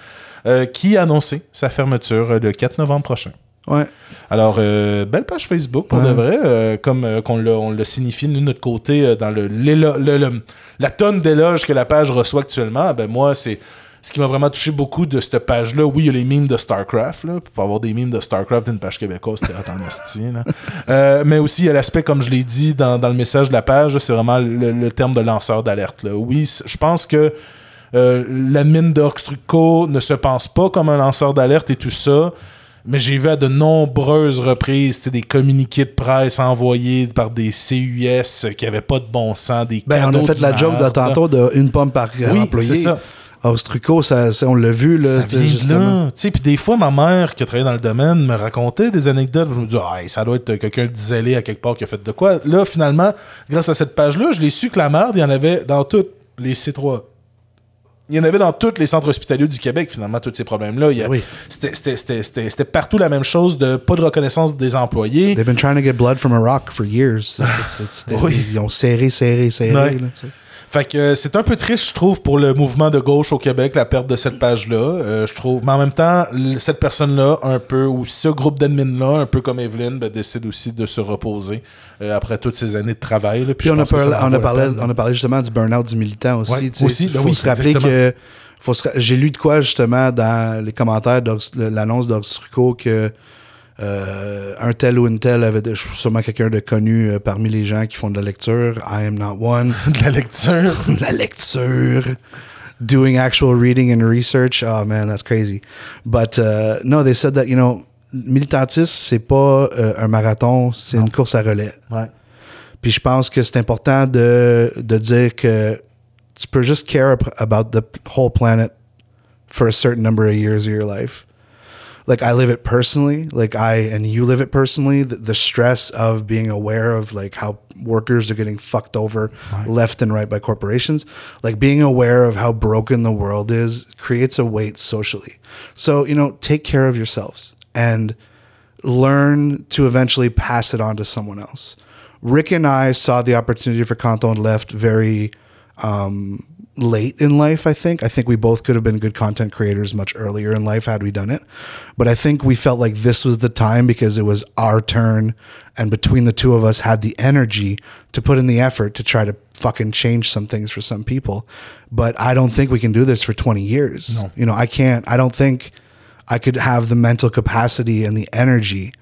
euh, qui a annoncé sa fermeture le 4 novembre prochain. Ouais. Alors, euh, belle page Facebook, pour Ouais. de vrai, euh, comme euh, qu'on on l'a signifié de notre côté euh, dans le, le- le- la tonne d'éloges que la page reçoit actuellement. Ben moi, c'est ce qui m'a vraiment touché beaucoup de cette page-là, oui, il y a les memes de StarCraft, là, pour avoir des memes de StarCraft d'une page québécoise, c'était. Euh, mais aussi, il y a l'aspect, comme je l'ai dit dans, dans le message de la page, c'est vraiment le, le terme de lanceur d'alerte. Oui, je pense que l'admin d'Orgstruco ne se pense pas comme un lanceur d'alerte et tout ça. Mais j'ai vu à de nombreuses reprises des communiqués de presse envoyés par des CUS qui avaient pas de bon sens, des Ben, on a fait la joke de tantôt de une pomme par Oui, employé. c'est ça. Ostruco, ça, ça, on l'a vu, là. Ça justement. puis des fois, ma mère, qui a travaillé dans le domaine, me racontait des anecdotes. Je me dis, ah, ça doit être quelqu'un d'isolé à quelque part qui a fait de quoi. Là, finalement, grâce à cette page-là, je l'ai su que la merde, il y en avait dans tous les C3. Il y en avait dans tous les centres hospitaliers du Québec, finalement, tous ces problèmes-là. Oui. C'était- partout la même chose de pas de reconnaissance des employés. They've been trying to get blood from a rock for years. It's- it's- they- Oui. Ils ont serré, serré, serré. Ouais. là. Fait que euh, c'est un peu triste, je trouve, pour le mouvement de gauche au Québec, la perte de cette page-là. Euh, je trouve. Mais en même temps, cette personne-là, un peu, ou ce groupe d'admins-là, un peu comme Evelyn, ben, décide aussi de se reposer euh, après toutes ces années de travail. là. Puis on a, parlé, on, a parlé, peine. on a parlé justement du burn-out du militant aussi. Ouais, aussi, ben faut oui, se rappeler exactement. que. J'ai lu de quoi justement dans les commentaires de l'annonce d'Oxruco que euh, un tel ou une telle avait de- sûrement quelqu'un de connu euh, parmi les gens qui font de la lecture. I am not one. de la lecture? la lecture, doing actual reading and research. Oh man, that's crazy. But uh, no, they said that you know, militantisme c'est pas euh, un marathon, c'est une course à relais. Ouais. Puis je pense que c'est important de, de dire que tu peux juste care ab- about the whole planet for a certain number of years of your life. Like I live it personally, like I and you live it personally. The, the stress of being aware of like how workers are getting fucked over left and right by corporations, like being aware of how broken the world is creates a weight socially. So, you know, take care of yourselves and learn to eventually pass it on to someone else. Rick and I saw the opportunity for Canton Left very um, late in life, I think. I think we both could have been good content creators much earlier in life had we done it. But I think we felt like this was the time because it was our turn. And between the two of us, had the energy to put in the effort to try to fucking change some things for some people. But I don't think we can do this for 20 years. No. You know, I can't, I don't think I could have the mental capacity and the energy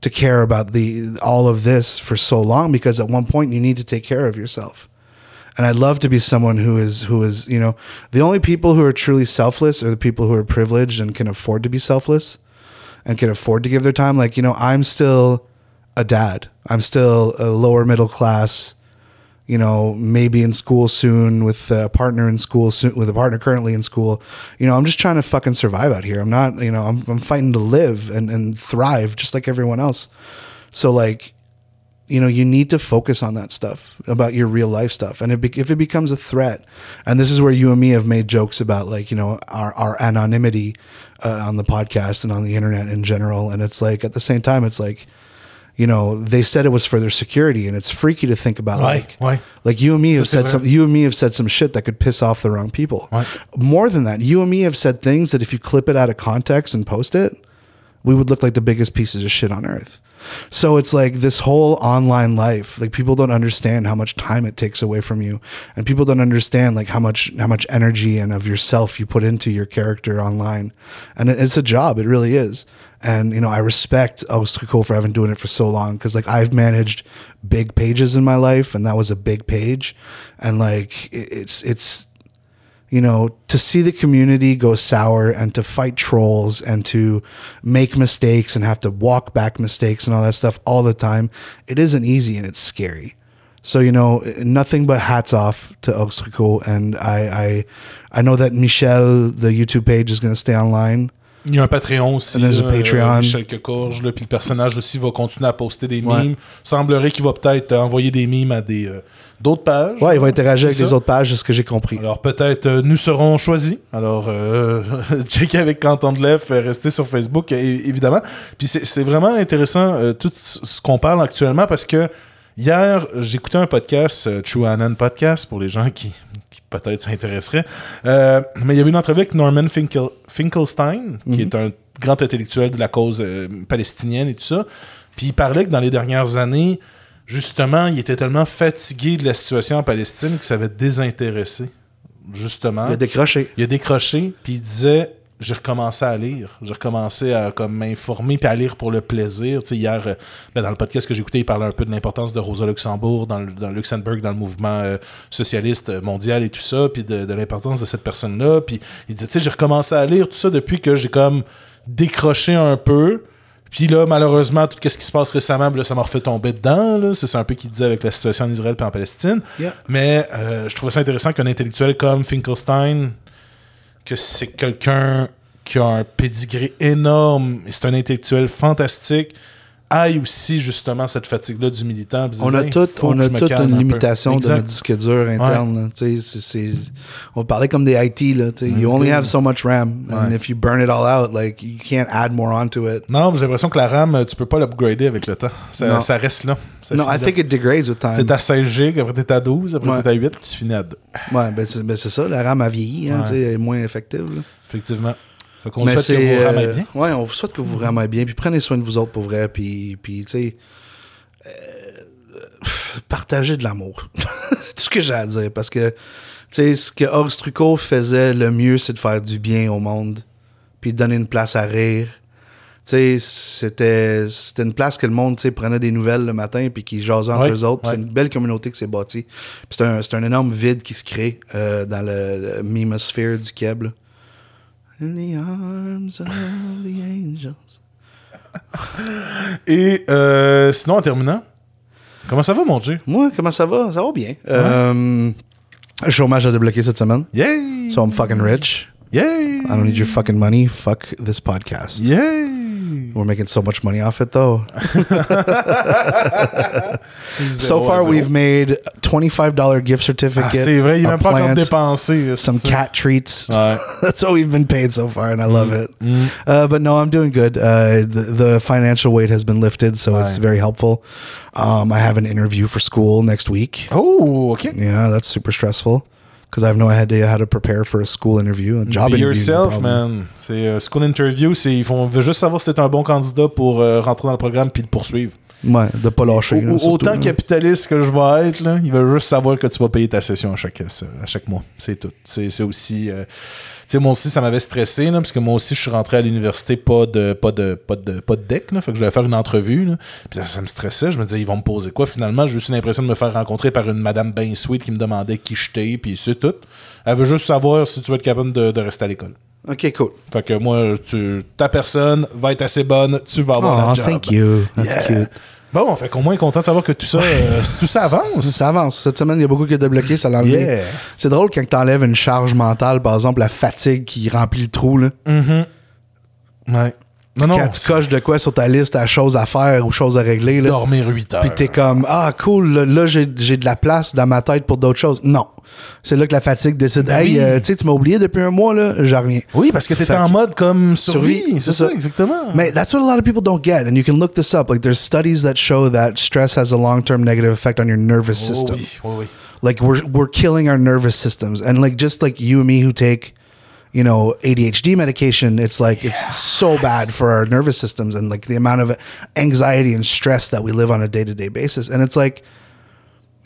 to care about the all of this for so long because at one point you need to take care of yourself. And I'd love to be someone who is who is, you know, the only people who are truly selfless are the people who are privileged and can afford to be selfless and can afford to give their time. Like, you know, I'm still a dad. I'm still a lower middle class, you know, maybe in school soon with a partner in school soon with a partner currently in school. You know, I'm just trying to fucking survive out here. I'm not, you know, I'm, I'm fighting to live and, and thrive just like everyone else. So like, you know, you need to focus on that stuff about your real life stuff. And if, if it becomes a threat, and this is where you and me have made jokes about like, you know, our, our anonymity uh, on the podcast and on the internet in general. And it's like, at the same time, it's like, you know, they said it was for their security, and it's freaky to think about. Right, like, right. like you and me have said some. You and me have said some shit that could piss off the wrong people. Right. More than that, you and me have said things that if you clip it out of context and post it, we would look like the biggest pieces of shit on earth. So it's like this whole online life, like people don't understand how much time it takes away from you. And people don't understand like how much how much energy and of yourself you put into your character online. And it's a job, it really is. And you know, I respect oh, Ostrico for having doing it for so long because like I've managed big pages in my life and that was a big page. And like it's it's you know, to see the community go sour and to fight trolls and to make mistakes and have to walk back mistakes and all that stuff all the time, it isn't easy and it's scary. So you know, nothing but hats off to Oxrico, and I, I I know that Michelle, the YouTube page, is going to stay online. Il y a un Patreon aussi. Là, euh, Patreon. Michel Kecourge, là, puis le personnage aussi va continuer à poster des Ouais. memes. Semblerait qu'il va peut-être euh, envoyer des memes à des euh, d'autres pages. Ouais, il va interagir avec C'est les ça. autres pages, c'est ce que j'ai compris. Alors peut-être euh, nous serons choisis. Alors euh, checker avec Canton de Lef, euh, rester sur Facebook évidemment. Puis c'est c'est vraiment intéressant euh, tout ce qu'on parle actuellement parce que hier j'écoutais un podcast, euh, True Anon podcast pour les gens qui, qui peut-être s'intéresseraient. Euh, mais il y avait une entrevue avec Norman Finkel- Finkelstein qui est un grand intellectuel de la cause euh, palestinienne et tout ça. Puis il parlait que dans les dernières années justement, il était tellement fatigué de la situation en Palestine qu'il s'avait désintéressé justement. Il a décroché. Il a décroché, puis il disait j'ai recommencé à lire. J'ai recommencé à comme m'informer puis à lire pour le plaisir. Tu sais, hier, euh, ben, dans le podcast que j'ai écouté, il parlait un peu de l'importance de Rosa Luxembourg dans, le, dans Luxembourg, dans le mouvement euh, socialiste mondial et tout ça, puis de, de l'importance de cette personne-là. Puis il disait, tu sais, j'ai recommencé à lire tout ça depuis que j'ai comme décroché un peu. Puis là, malheureusement, tout ce qui se passe récemment, ben là, ça m'a refait tomber dedans. C'est un peu qu'il disait avec la situation en Israël et en Palestine. Yeah. Mais euh, je trouvais ça intéressant qu'un intellectuel comme Finkelstein, que c'est quelqu'un qui a un pédigré énorme, et c'est un intellectuel fantastique, aille aussi justement cette fatigue-là du militant. On a Hey, tout, faut on a toute une un peu. limitation de notre disque dur interne. là. Tu sais, c'est- c'est- on parlait comme des IT. Là, you only have so much RAM. And Ouais. if you burn it all out, like, you can't add more onto it. Non, mais j'ai l'impression que la RAM, tu peux pas l'upgrader avec le temps. Ça, Non. ça reste là. Ça No, finit I là. think it degrades with time. T'es à 16 gigs, après t'es à 12, après Ouais. t'es à 8, tu finis à 2. Ouais, ben c'est ben c'est ça. La RAM a vieilli. Hein, Ouais. Elle est moins effective. là. Effectivement. Fait qu'on Mais souhaite que c'est, vous ramez euh, bien. Ouais, on vous souhaite que vous ramez bien. Puis prenez soin de vous autres pour vrai. Puis, puis tu sais, euh, partagez de l'amour. c'est tout ce que j'ai à dire. Parce que, tu sais, ce que Horst Trucot faisait le mieux, c'est de faire du bien au monde. Puis de donner une place à rire. Tu sais, c'était, c'était une place que le monde, tu sais, prenait des nouvelles le matin puis qui jasait entre Ouais, eux autres. ouais. C'est une belle communauté qui s'est bâtie. Puis c'est un, c'est un énorme vide qui se crée euh, dans le, le memosphere du Keb. In the arms of the angels. Et euh, sinon, en terminant, comment ça va, mon Dieu? Moi, comment ça va? Ça va bien. Euh, chômage a débloqué cette semaine. Yay! So I'm fucking rich. Yay! I don't need your fucking money. Fuck this podcast. Yay! We're making so much money off it though. so far, we've made $25 gift Ah, certificate. c'est vrai, il a même pas encore plant, dépensé. Some c'est- cat treats. Ouais. That's what we've been paid so far, and I love it. Mm. Uh, but no, I'm doing good. Uh, the, the financial weight has been lifted, so it's very helpful. Um, I have an interview for school next week. Oh, OK. Yeah, that's super stressful because I have no idea how to prepare for a school interview, a job Be interview. yourself, man. C'est euh, school interview, c'est ils font veut juste savoir si t'es un bon candidat pour euh, rentrer dans le programme puis de poursuivre. Ouais, de pas lâcher. là, Au- surtout, autant là. capitaliste que je vais être, là, il veut juste savoir que tu vas payer ta session à chaque, à chaque mois. C'est tout. C'est c'est aussi. euh, sais, moi aussi, ça m'avait stressé, là, parce que moi aussi, je suis rentré à l'université pas de, pas de, pas de, pas de deck, là, fait que je devais faire une entrevue, là. Puis ça, ça me stressait. Je me disais, ils vont me poser quoi finalement? J'ai juste l'impression de me faire rencontrer par une madame bien sweet qui me demandait qui j'étais, puis c'est tout. Elle veut juste savoir si tu vas être capable de, de rester à l'école. Ok, cool. Fait que moi, tu, ta personne va être assez bonne, tu vas avoir Oh, un job. thank you. That's Yeah. cute. Bon, fait qu'au moins content de savoir que tout ça, euh, tout ça avance. Ça avance. Cette semaine, il y a beaucoup qui a débloqué, ça l'a. Yeah. C'est drôle quand t'enlèves une charge mentale, par exemple la fatigue qui remplit le trou. Là. Ouais. Non, non. quand tu coches de quoi sur ta liste à choses à faire ou choses à régler. Là, dormir 8 heures. Puis t'es comme, ah cool, là, là, j'ai j'ai de la place dans ma tête pour d'autres choses. Non. C'est là que la fatigue décide, Ben hey, euh, tu sais, tu m'as oublié depuis un mois, là, j'en reviens. Oui, parce que t'étais Fait en mode comme survie. Survie, c'est ça, ça. exactement. Mais that's what a lot of people don't get, and you can look this up. Like, there's studies that show that stress has a long-term negative effect on your nervous Oh system. oui, oui, oui. Like, we're we're killing our nervous systems, and like just like you and me who take, you know, ADHD medication, it's like it's so bad for our nervous systems and like the amount of anxiety and stress that we live on a day-to-day basis, and it's like.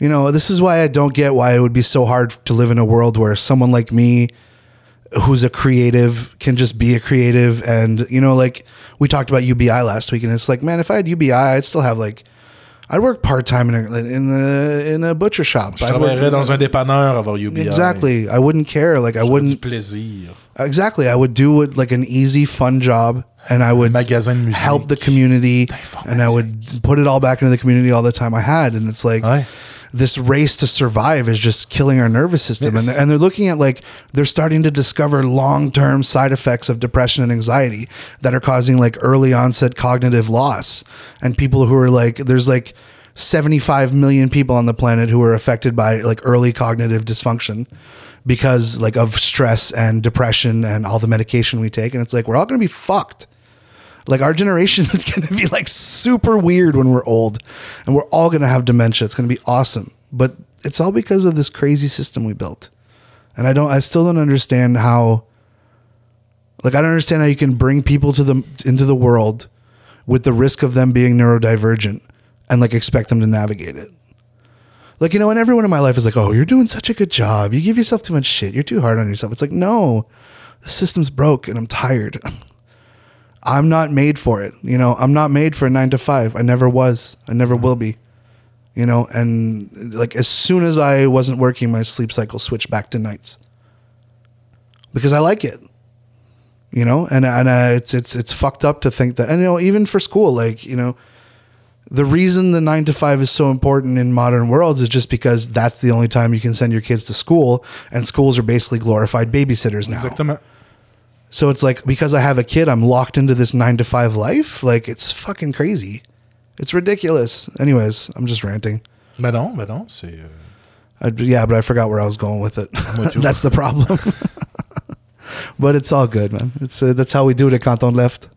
You know, this is why I don't get why it would be so hard to live in a world where someone like me who's a creative can just be a creative and you know like we talked about UBI last week and it's like man if I had UBI I'd still have like I'd work part-time in a in a in a butcher shop. Je I'd work- travaillerais dans un dépanneur avoir UBI. Exactly. I wouldn't care like I wouldn't plaisir. Exactly I would do like an easy fun job and I would Magasin de musique. help the community and I would put it all back into the community all the time I had and it's like Ouais. this race to survive is just killing our nervous system and, Yes. and they're looking at like they're starting to discover long-term side effects of depression and anxiety that are causing like early onset cognitive loss and people who are like there's like 75 million people on the planet who are affected by like early cognitive dysfunction because like of stress and depression and all the medication we take. And it's like we're all going to be fucked. Like our generation is going to be like super weird when we're old and we're all going to have dementia. It's going to be awesome. But it's all because of this crazy system we built. And i don't i still don't understand how like i don't understand how you can bring people to the into the world with the risk of them being neurodivergent and like expect them to navigate it Like, you know, and everyone in my life is like, oh, you're doing such a good job. You give yourself too much shit. You're too hard on yourself. It's like, no, the system's broke and I'm tired. I'm not made for it. You know, I'm not made for a nine to five. I never was. I never will be. You know, and like as soon as I wasn't working, my sleep cycle switched back to nights because I like it. You know, and and uh, it's it's it's fucked up to think that. And you know, even for school, like you know, the reason the nine to five is so important in modern worlds is just because that's the only time you can send your kids to school, and schools are basically glorified babysitters now. So it's like because I have a kid, I'm locked into this nine to five life. Like it's fucking crazy. It's ridiculous. Anyways, I'm just ranting. Ben non, ben non, c'est. euh, yeah, but I forgot where I was going with it. that's the problem. but it's all good, man. It's uh, that's how we do it at Canton Left.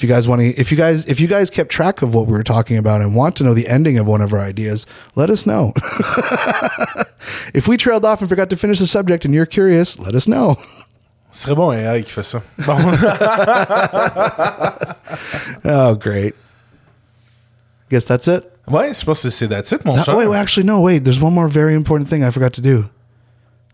If you guys want to, if you guys, if you guys kept track of what we were talking about and want to know the ending of one of our ideas, let us know. if we trailed off and forgot to finish the subject and you're curious, let us know. Ce serait bon AI qui fait ça. Bon. Oh, great. Guess that's it. ouais, je pense que c'est that's it, mon Uh, cher. wait, wait, actually, no, wait. There's one more very important thing I forgot to do.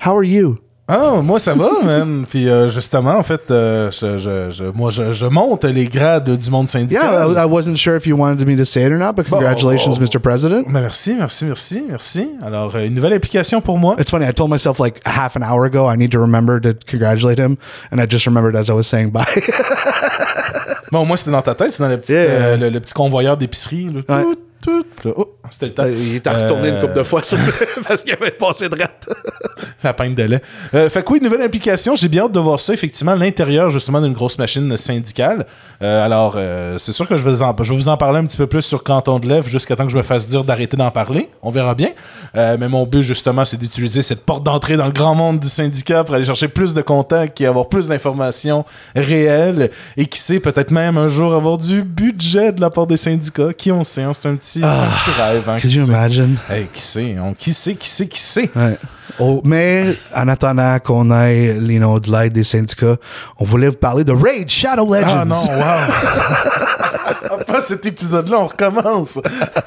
How are you? Ah, moi ça va, man. Puis euh, justement, en fait, euh, je, je, je- moi je, je monte les grades du monde syndical. Yeah, I, wasn't sure if you wanted me to say it or not, but congratulations, oh. Mr. President. Ben, merci, merci, merci, merci. Alors, euh, une nouvelle implication pour moi. It's funny. I told myself like half an hour ago I need to remember to congratulate him, and I just remembered as I was saying bye. Bon, moi, c'était dans ta tête, c'est dans le petit, Yeah. euh, le, le petit convoyeur d'épicerie. là. Ouais. Tout, tout. Oh, c'était le temps. Il t'a retourné une Euh, couple de fois sur- parce qu'il avait passé de rate. La pinte de lait. Euh, fait que oui, nouvelle implication. J'ai bien hâte de voir ça, effectivement, à l'intérieur, justement, d'une grosse machine syndicale. Euh, alors, euh, c'est sûr que je vais, en- je vais vous en parler un petit peu plus sur Canton de Lèvres jusqu'à temps que je me fasse dire d'arrêter d'en parler. On verra bien. Euh, mais mon but, justement, c'est d'utiliser cette porte d'entrée dans le grand monde du syndicat pour aller chercher plus de contacts et avoir plus d'informations réelles. Et qui sait, peut-être même un jour avoir du budget de la part des syndicats. Qui on sait, hein, c'est un petit, c'est un petit rêve. Hein, Could you imagine? Hey, qui sait? On, qui sait, qui sait, qui sait? Ouais. Oh, mais en attendant qu'on aille you know, de l'aide des syndicats, on voulait vous parler de Raid Shadow Legends. Ah non, wow! Pas cet épisode-là, on recommence.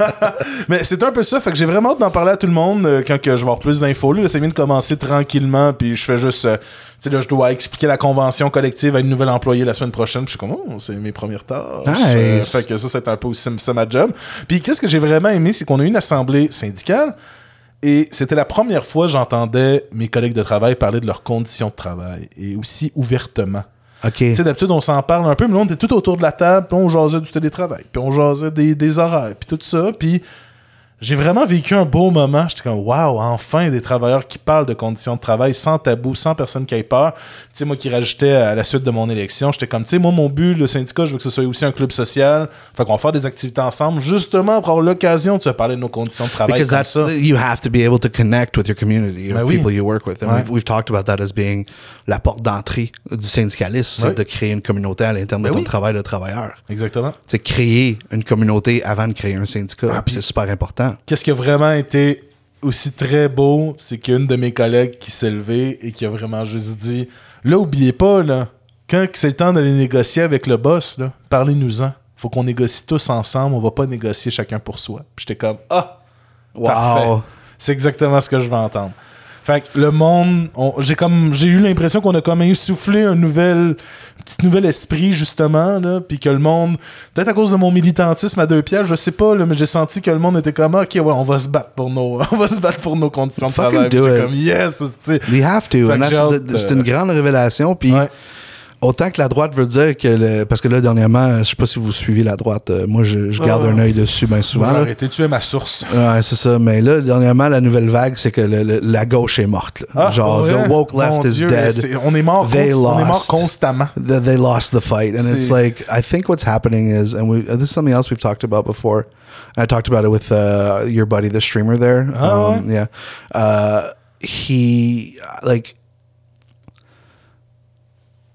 Mais c'est un peu ça, fait que j'ai vraiment hâte d'en parler à tout le monde euh, quand que je vais avoir plus d'infos. Là, ça vient de commencer tranquillement, puis je fais juste... euh, tu sais, là, je dois expliquer la convention collective à une nouvelle employée la semaine prochaine. Puis je suis comme, oh, c'est mes premières tâches. Nice. Euh, fait que ça, c'est un peu aussi ça ma job. Puis qu'est-ce que j'ai vraiment aimé, c'est qu'on a eu une assemblée syndicale et c'était la première fois que j'entendais mes collègues de travail parler de leurs conditions de travail et aussi ouvertement. OK. Tu sais, d'habitude, on s'en parle un peu, mais là, on était tout autour de la table, puis on jasait du télétravail, puis on jasait des, des horaires, puis tout ça, puis j'ai vraiment vécu un beau moment. J'étais comme, waouh, enfin des travailleurs qui parlent de conditions de travail sans tabou, sans personne qui ait peur. Tu sais, moi qui rajoutais à la suite de mon élection, j'étais comme, tu sais, moi, mon but, le syndicat, je veux que ce soit aussi un club social. Fait qu'on va faire des activités ensemble, justement pour avoir l'occasion de se parler de nos conditions de travail. because comme that's ça. you have to be able to connect with your community, Ben or oui. people you work with, and Ouais. we've, we've talked about that as being la porte d'entrée du syndicalisme, Ouais. de créer une communauté à l'interne de Ben ton oui. travail de travailleur. Exactement. C'est créer une communauté avant de créer un syndicat, Ah, c'est super important. Qu'est-ce qui a vraiment été aussi très beau, c'est qu'une de mes collègues qui s'est levée et qui a vraiment juste dit Là, oubliez pas, là, quand c'est le temps d'aller négocier avec le boss, parlez-nous-en. Faut qu'on négocie tous ensemble, on va pas négocier chacun pour soi. Puis j'étais comme Ah, parfait. Wow. C'est exactement ce que je veux entendre. Fait que le monde, on- j'ai comme j'ai eu l'impression qu'on a comme soufflé un nouvel petit nouvel esprit justement là, puis que le monde peut-être à cause de mon militantisme à deux pièges, je sais pas là, mais j'ai senti que le monde était comme OK, ouais, on va se battre pour nos on va se battre pour nos conditions de travail. J'étais comme yes, You have to. C'est euh, une grande révélation. Puis Ouais. Autant que la droite veut dire que le- parce que là dernièrement, je sais pas si vous suivez la droite. euh, moi, je, je garde Ah. un œil dessus bien souvent. Arrêté, tu es ma source. Ouais, c'est ça. Mais là, dernièrement, la nouvelle vague, c'est que le- le- la gauche est morte. là. Ah, Genre, the woke left Mon is Dieu, dead. On est mort, They const- on est mort lost. constamment. They, they lost the fight, and it's like I think what's happening is, and we, uh, this is something else we've talked about before. I talked about it with uh, your buddy, the streamer there. Oh, Um, yeah, uh, he like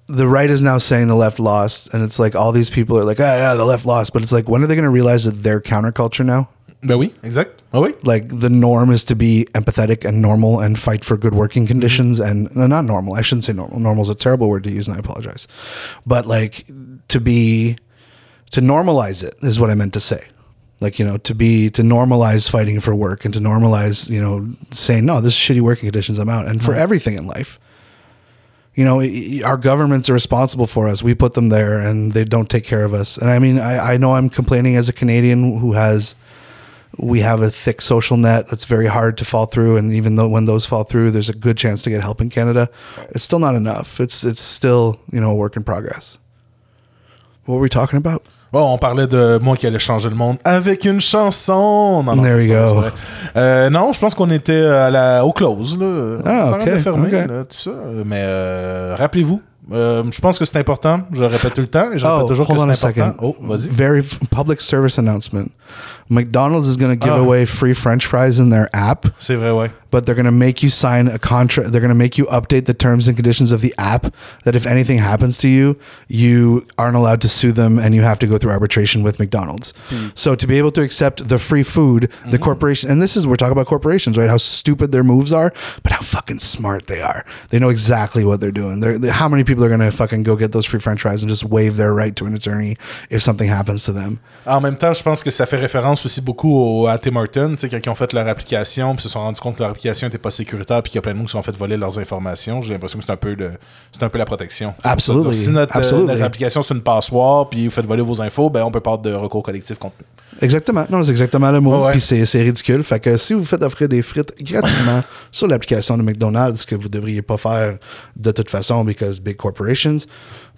the right is now saying the left lost, and it's like all these people are like, ah, yeah, the left lost, but it's like when are they going to realize that they're counterculture now? Ben oui, exact. Ah oui. like the norm is to be empathetic and normal and fight for good working conditions and no, not normal i shouldn't say normal normal is a terrible word to use and i apologize but like to be to normalize it is what i meant to say Like you know, to be to normalize fighting for work and to normalize you know saying no, this is shitty working conditions. I'm out, and for everything in life. You know, our governments are responsible for us. We put them there, and they don't take care of us. And I mean, I, I know I'm complaining as a Canadian who has we have a thick social net that's very hard to fall through. And even though when those fall through there's a good chance to get help in Canada. It's still not enough. It's it's still you know a work in progress. What were we talking about Bon, on parlait de moi qui allais changer le monde avec une chanson. Non, non, There go. Euh, non, je pense qu'on était à la, au close. Là. Ah, On ok, là, tout ça. Mais euh, rappelez-vous, euh, je pense que c'est important. Je le répète tout le temps et je répète toujours que Oh, c'est important. second Oh, vas-y. very public service announcement McDonald's is going to give Ah. away free french fries in their app C'est vrai, ouais. but they're going to make you sign a contract. They're going to make you update the terms and conditions of the app that if anything happens to you, you aren't allowed to sue them and you have to go through arbitration with McDonald's. So to be able to accept the free food, the corporation, and this is, we're talking about corporations, right? How stupid their moves are, but how fucking smart they are. They know exactly what they're doing. They're, they- how many people are going to fucking go get those free french fries and just waive their right to an attorney if something happens to them? En même temps, je pense que ça fait référence aussi beaucoup au, à Tim Hortons, tu sais, ils ont fait leur application, puis se sont rendus compte que leur application n'était pas sécuritaire, puis qu'il y a plein de monde qui se sont fait voler leurs informations. J'ai l'impression que c'est un peu c'est un peu la protection. C'est-à-dire, Si notre, euh, Absolutely. notre application c'est une passoire, puis vous faites voler vos infos, ben on peut pas de recours collectif contre nous. Exactement. Non, c'est exactement le mot. Ouais. Puis c'est, c'est ridicule. Fait que si vous faites offrir des frites gratuitement sur l'application de McDonald's, ce que vous devriez pas faire de toute façon because big corporations,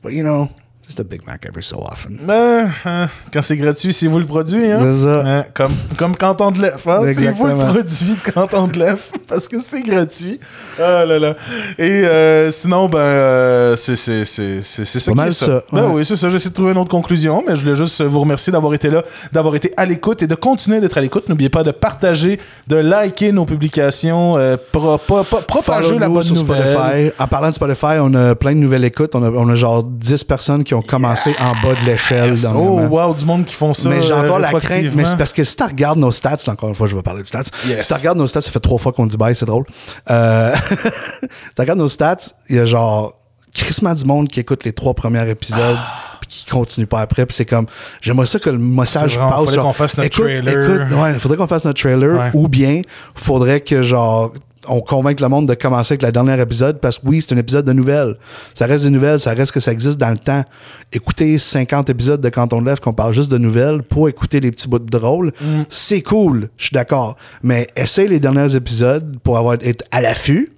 but you know, just a Big Mac every so often. Hein, quand c'est gratuit, c'est vous le produit, hein? C'est ça. Hein, comme, comme Canton de l'Ef, hein? C'est vous le produit de Canton de l'Ef, parce que c'est gratuit. Ah là là. Et euh, sinon, ben, euh, c'est c'est- c'est- c'est- c'est ça qui mal est ça. ça, Ben ouais. oui, c'est ça. J'essaie de trouver une autre conclusion, mais je voulais juste vous remercier d'avoir été là, d'avoir été à l'écoute et de continuer d'être à l'écoute. N'oubliez pas de partager, de liker nos publications, euh, pro- pro- pro- propager la bonne sur nouvelle. Spotify. En parlant de Spotify, on a plein de nouvelles écoutes. On a, on a genre 10 personnes qui ont commencé en bas de l'échelle. Oh, wow, du monde qui font ça. mais j'ai euh, encore la crainte. Mais c'est parce que si tu regardes nos stats, encore une fois, je vais parler de stats. Yes. Si tu regardes nos stats, ça fait trois fois qu'on dit bye, c'est drôle. Euh, si tu regardes nos stats, il y a genre crissement du monde qui écoute les trois premiers épisodes. puis qui continue pas après puis c'est comme j'aimerais ça que le message vraiment- passe faudrait qu'on fasse notre écoute, trailer. écoute, ouais faudrait qu'on fasse notre trailer Ouais. ou bien faudrait que genre on convainque le monde de commencer avec le dernier épisode parce que oui, c'est un épisode de nouvelles. Ça reste des nouvelles, ça reste que ça existe dans le temps. Écouter 50 épisodes de Quand on lève qu'on parle juste de nouvelles pour écouter les petits bouts de drôle, Mm. c'est cool, je suis d'accord. Mais essaye les derniers épisodes pour avoir être à l'affût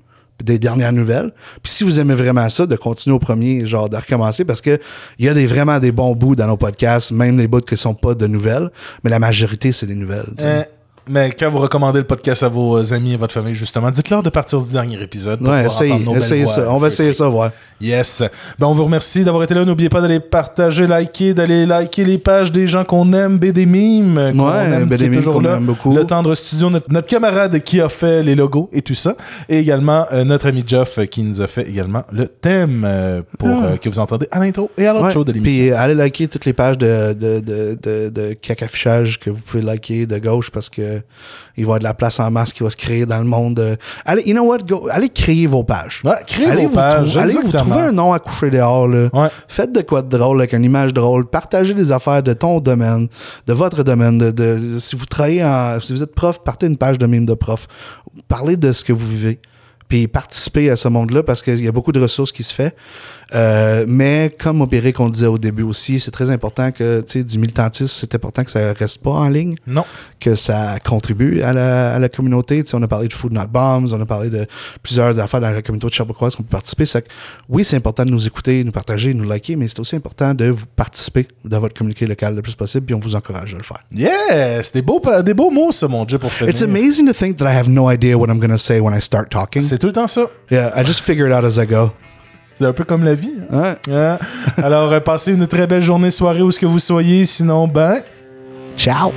des dernières nouvelles. Puis si vous aimez vraiment ça, de continuer au premier, genre de recommencer parce que il y a des, vraiment des bons bouts dans nos podcasts, même les bouts qui sont pas de nouvelles, mais la majorité c'est des nouvelles. Euh, mais quand vous recommandez le podcast à vos amis et votre famille, justement, dites-leur de partir du dernier épisode. pour Ouais, entendre nos belles essayez voix ça. On va essayer ça, ouais. Yes. Ben, on vous remercie d'avoir été là. N'oubliez pas d'aller partager, liker, d'aller liker les pages des gens qu'on aime, BD Mime, qu'on Ouais, aime, BD qui est toujours là. aime beaucoup. Le Tendre Studio, notre, notre camarade qui a fait les logos et tout ça. Et également euh, notre ami Jeff euh, qui nous a fait également le thème euh, pour Ah. euh, que vous entendez à l'intro et à l'autre Ouais, show de l'émission. Puis allez liker toutes les pages de, de, de, de, que vous pouvez liker de gauche parce que il va y avoir de la place en masse qui va se créer dans le monde. euh. Allez, you know what? Go- allez créer vos pages. Ouais, créez allez vos pages, allez vous trouver un nom à coucher dehors. Là. Ouais. Faites de quoi de drôle avec une image drôle. Partagez des affaires de ton domaine, de votre domaine. De, de- si vous travaillez en, si vous êtes prof, partez une page de mime de prof. Parlez de ce que vous vivez. Puis participez à ce monde-là parce qu'il y a beaucoup de ressources qui se fait. Euh, mais comme opéré qu'on disait au début aussi, c'est très important que tu sais du militantisme, c'est important que ça reste pas en ligne Non. que ça contribue à la, à la communauté. Tu sais, on a parlé de Food Not Bombs, on a parlé de plusieurs affaires dans la communauté de Sherbrooke qu'on peut participer. C'est oui, c'est important de nous écouter, nous partager, nous liker, mais c'est aussi important de vous participer dans votre communiqué local le plus possible, puis on vous encourage à le faire. Yes! Des beaux, pa- des beaux mots, ça, mon Dieu, pour finir. It's amazing to think that I have no idea what I'm going to say when I start talking. C'est tout le temps ça. Yeah, I just figure it out as I go. C'est un peu comme la vie. hein. Hein? Alors, euh, passez une très belle journée, soirée, où ce que vous soyez. Sinon, ben... Ciao.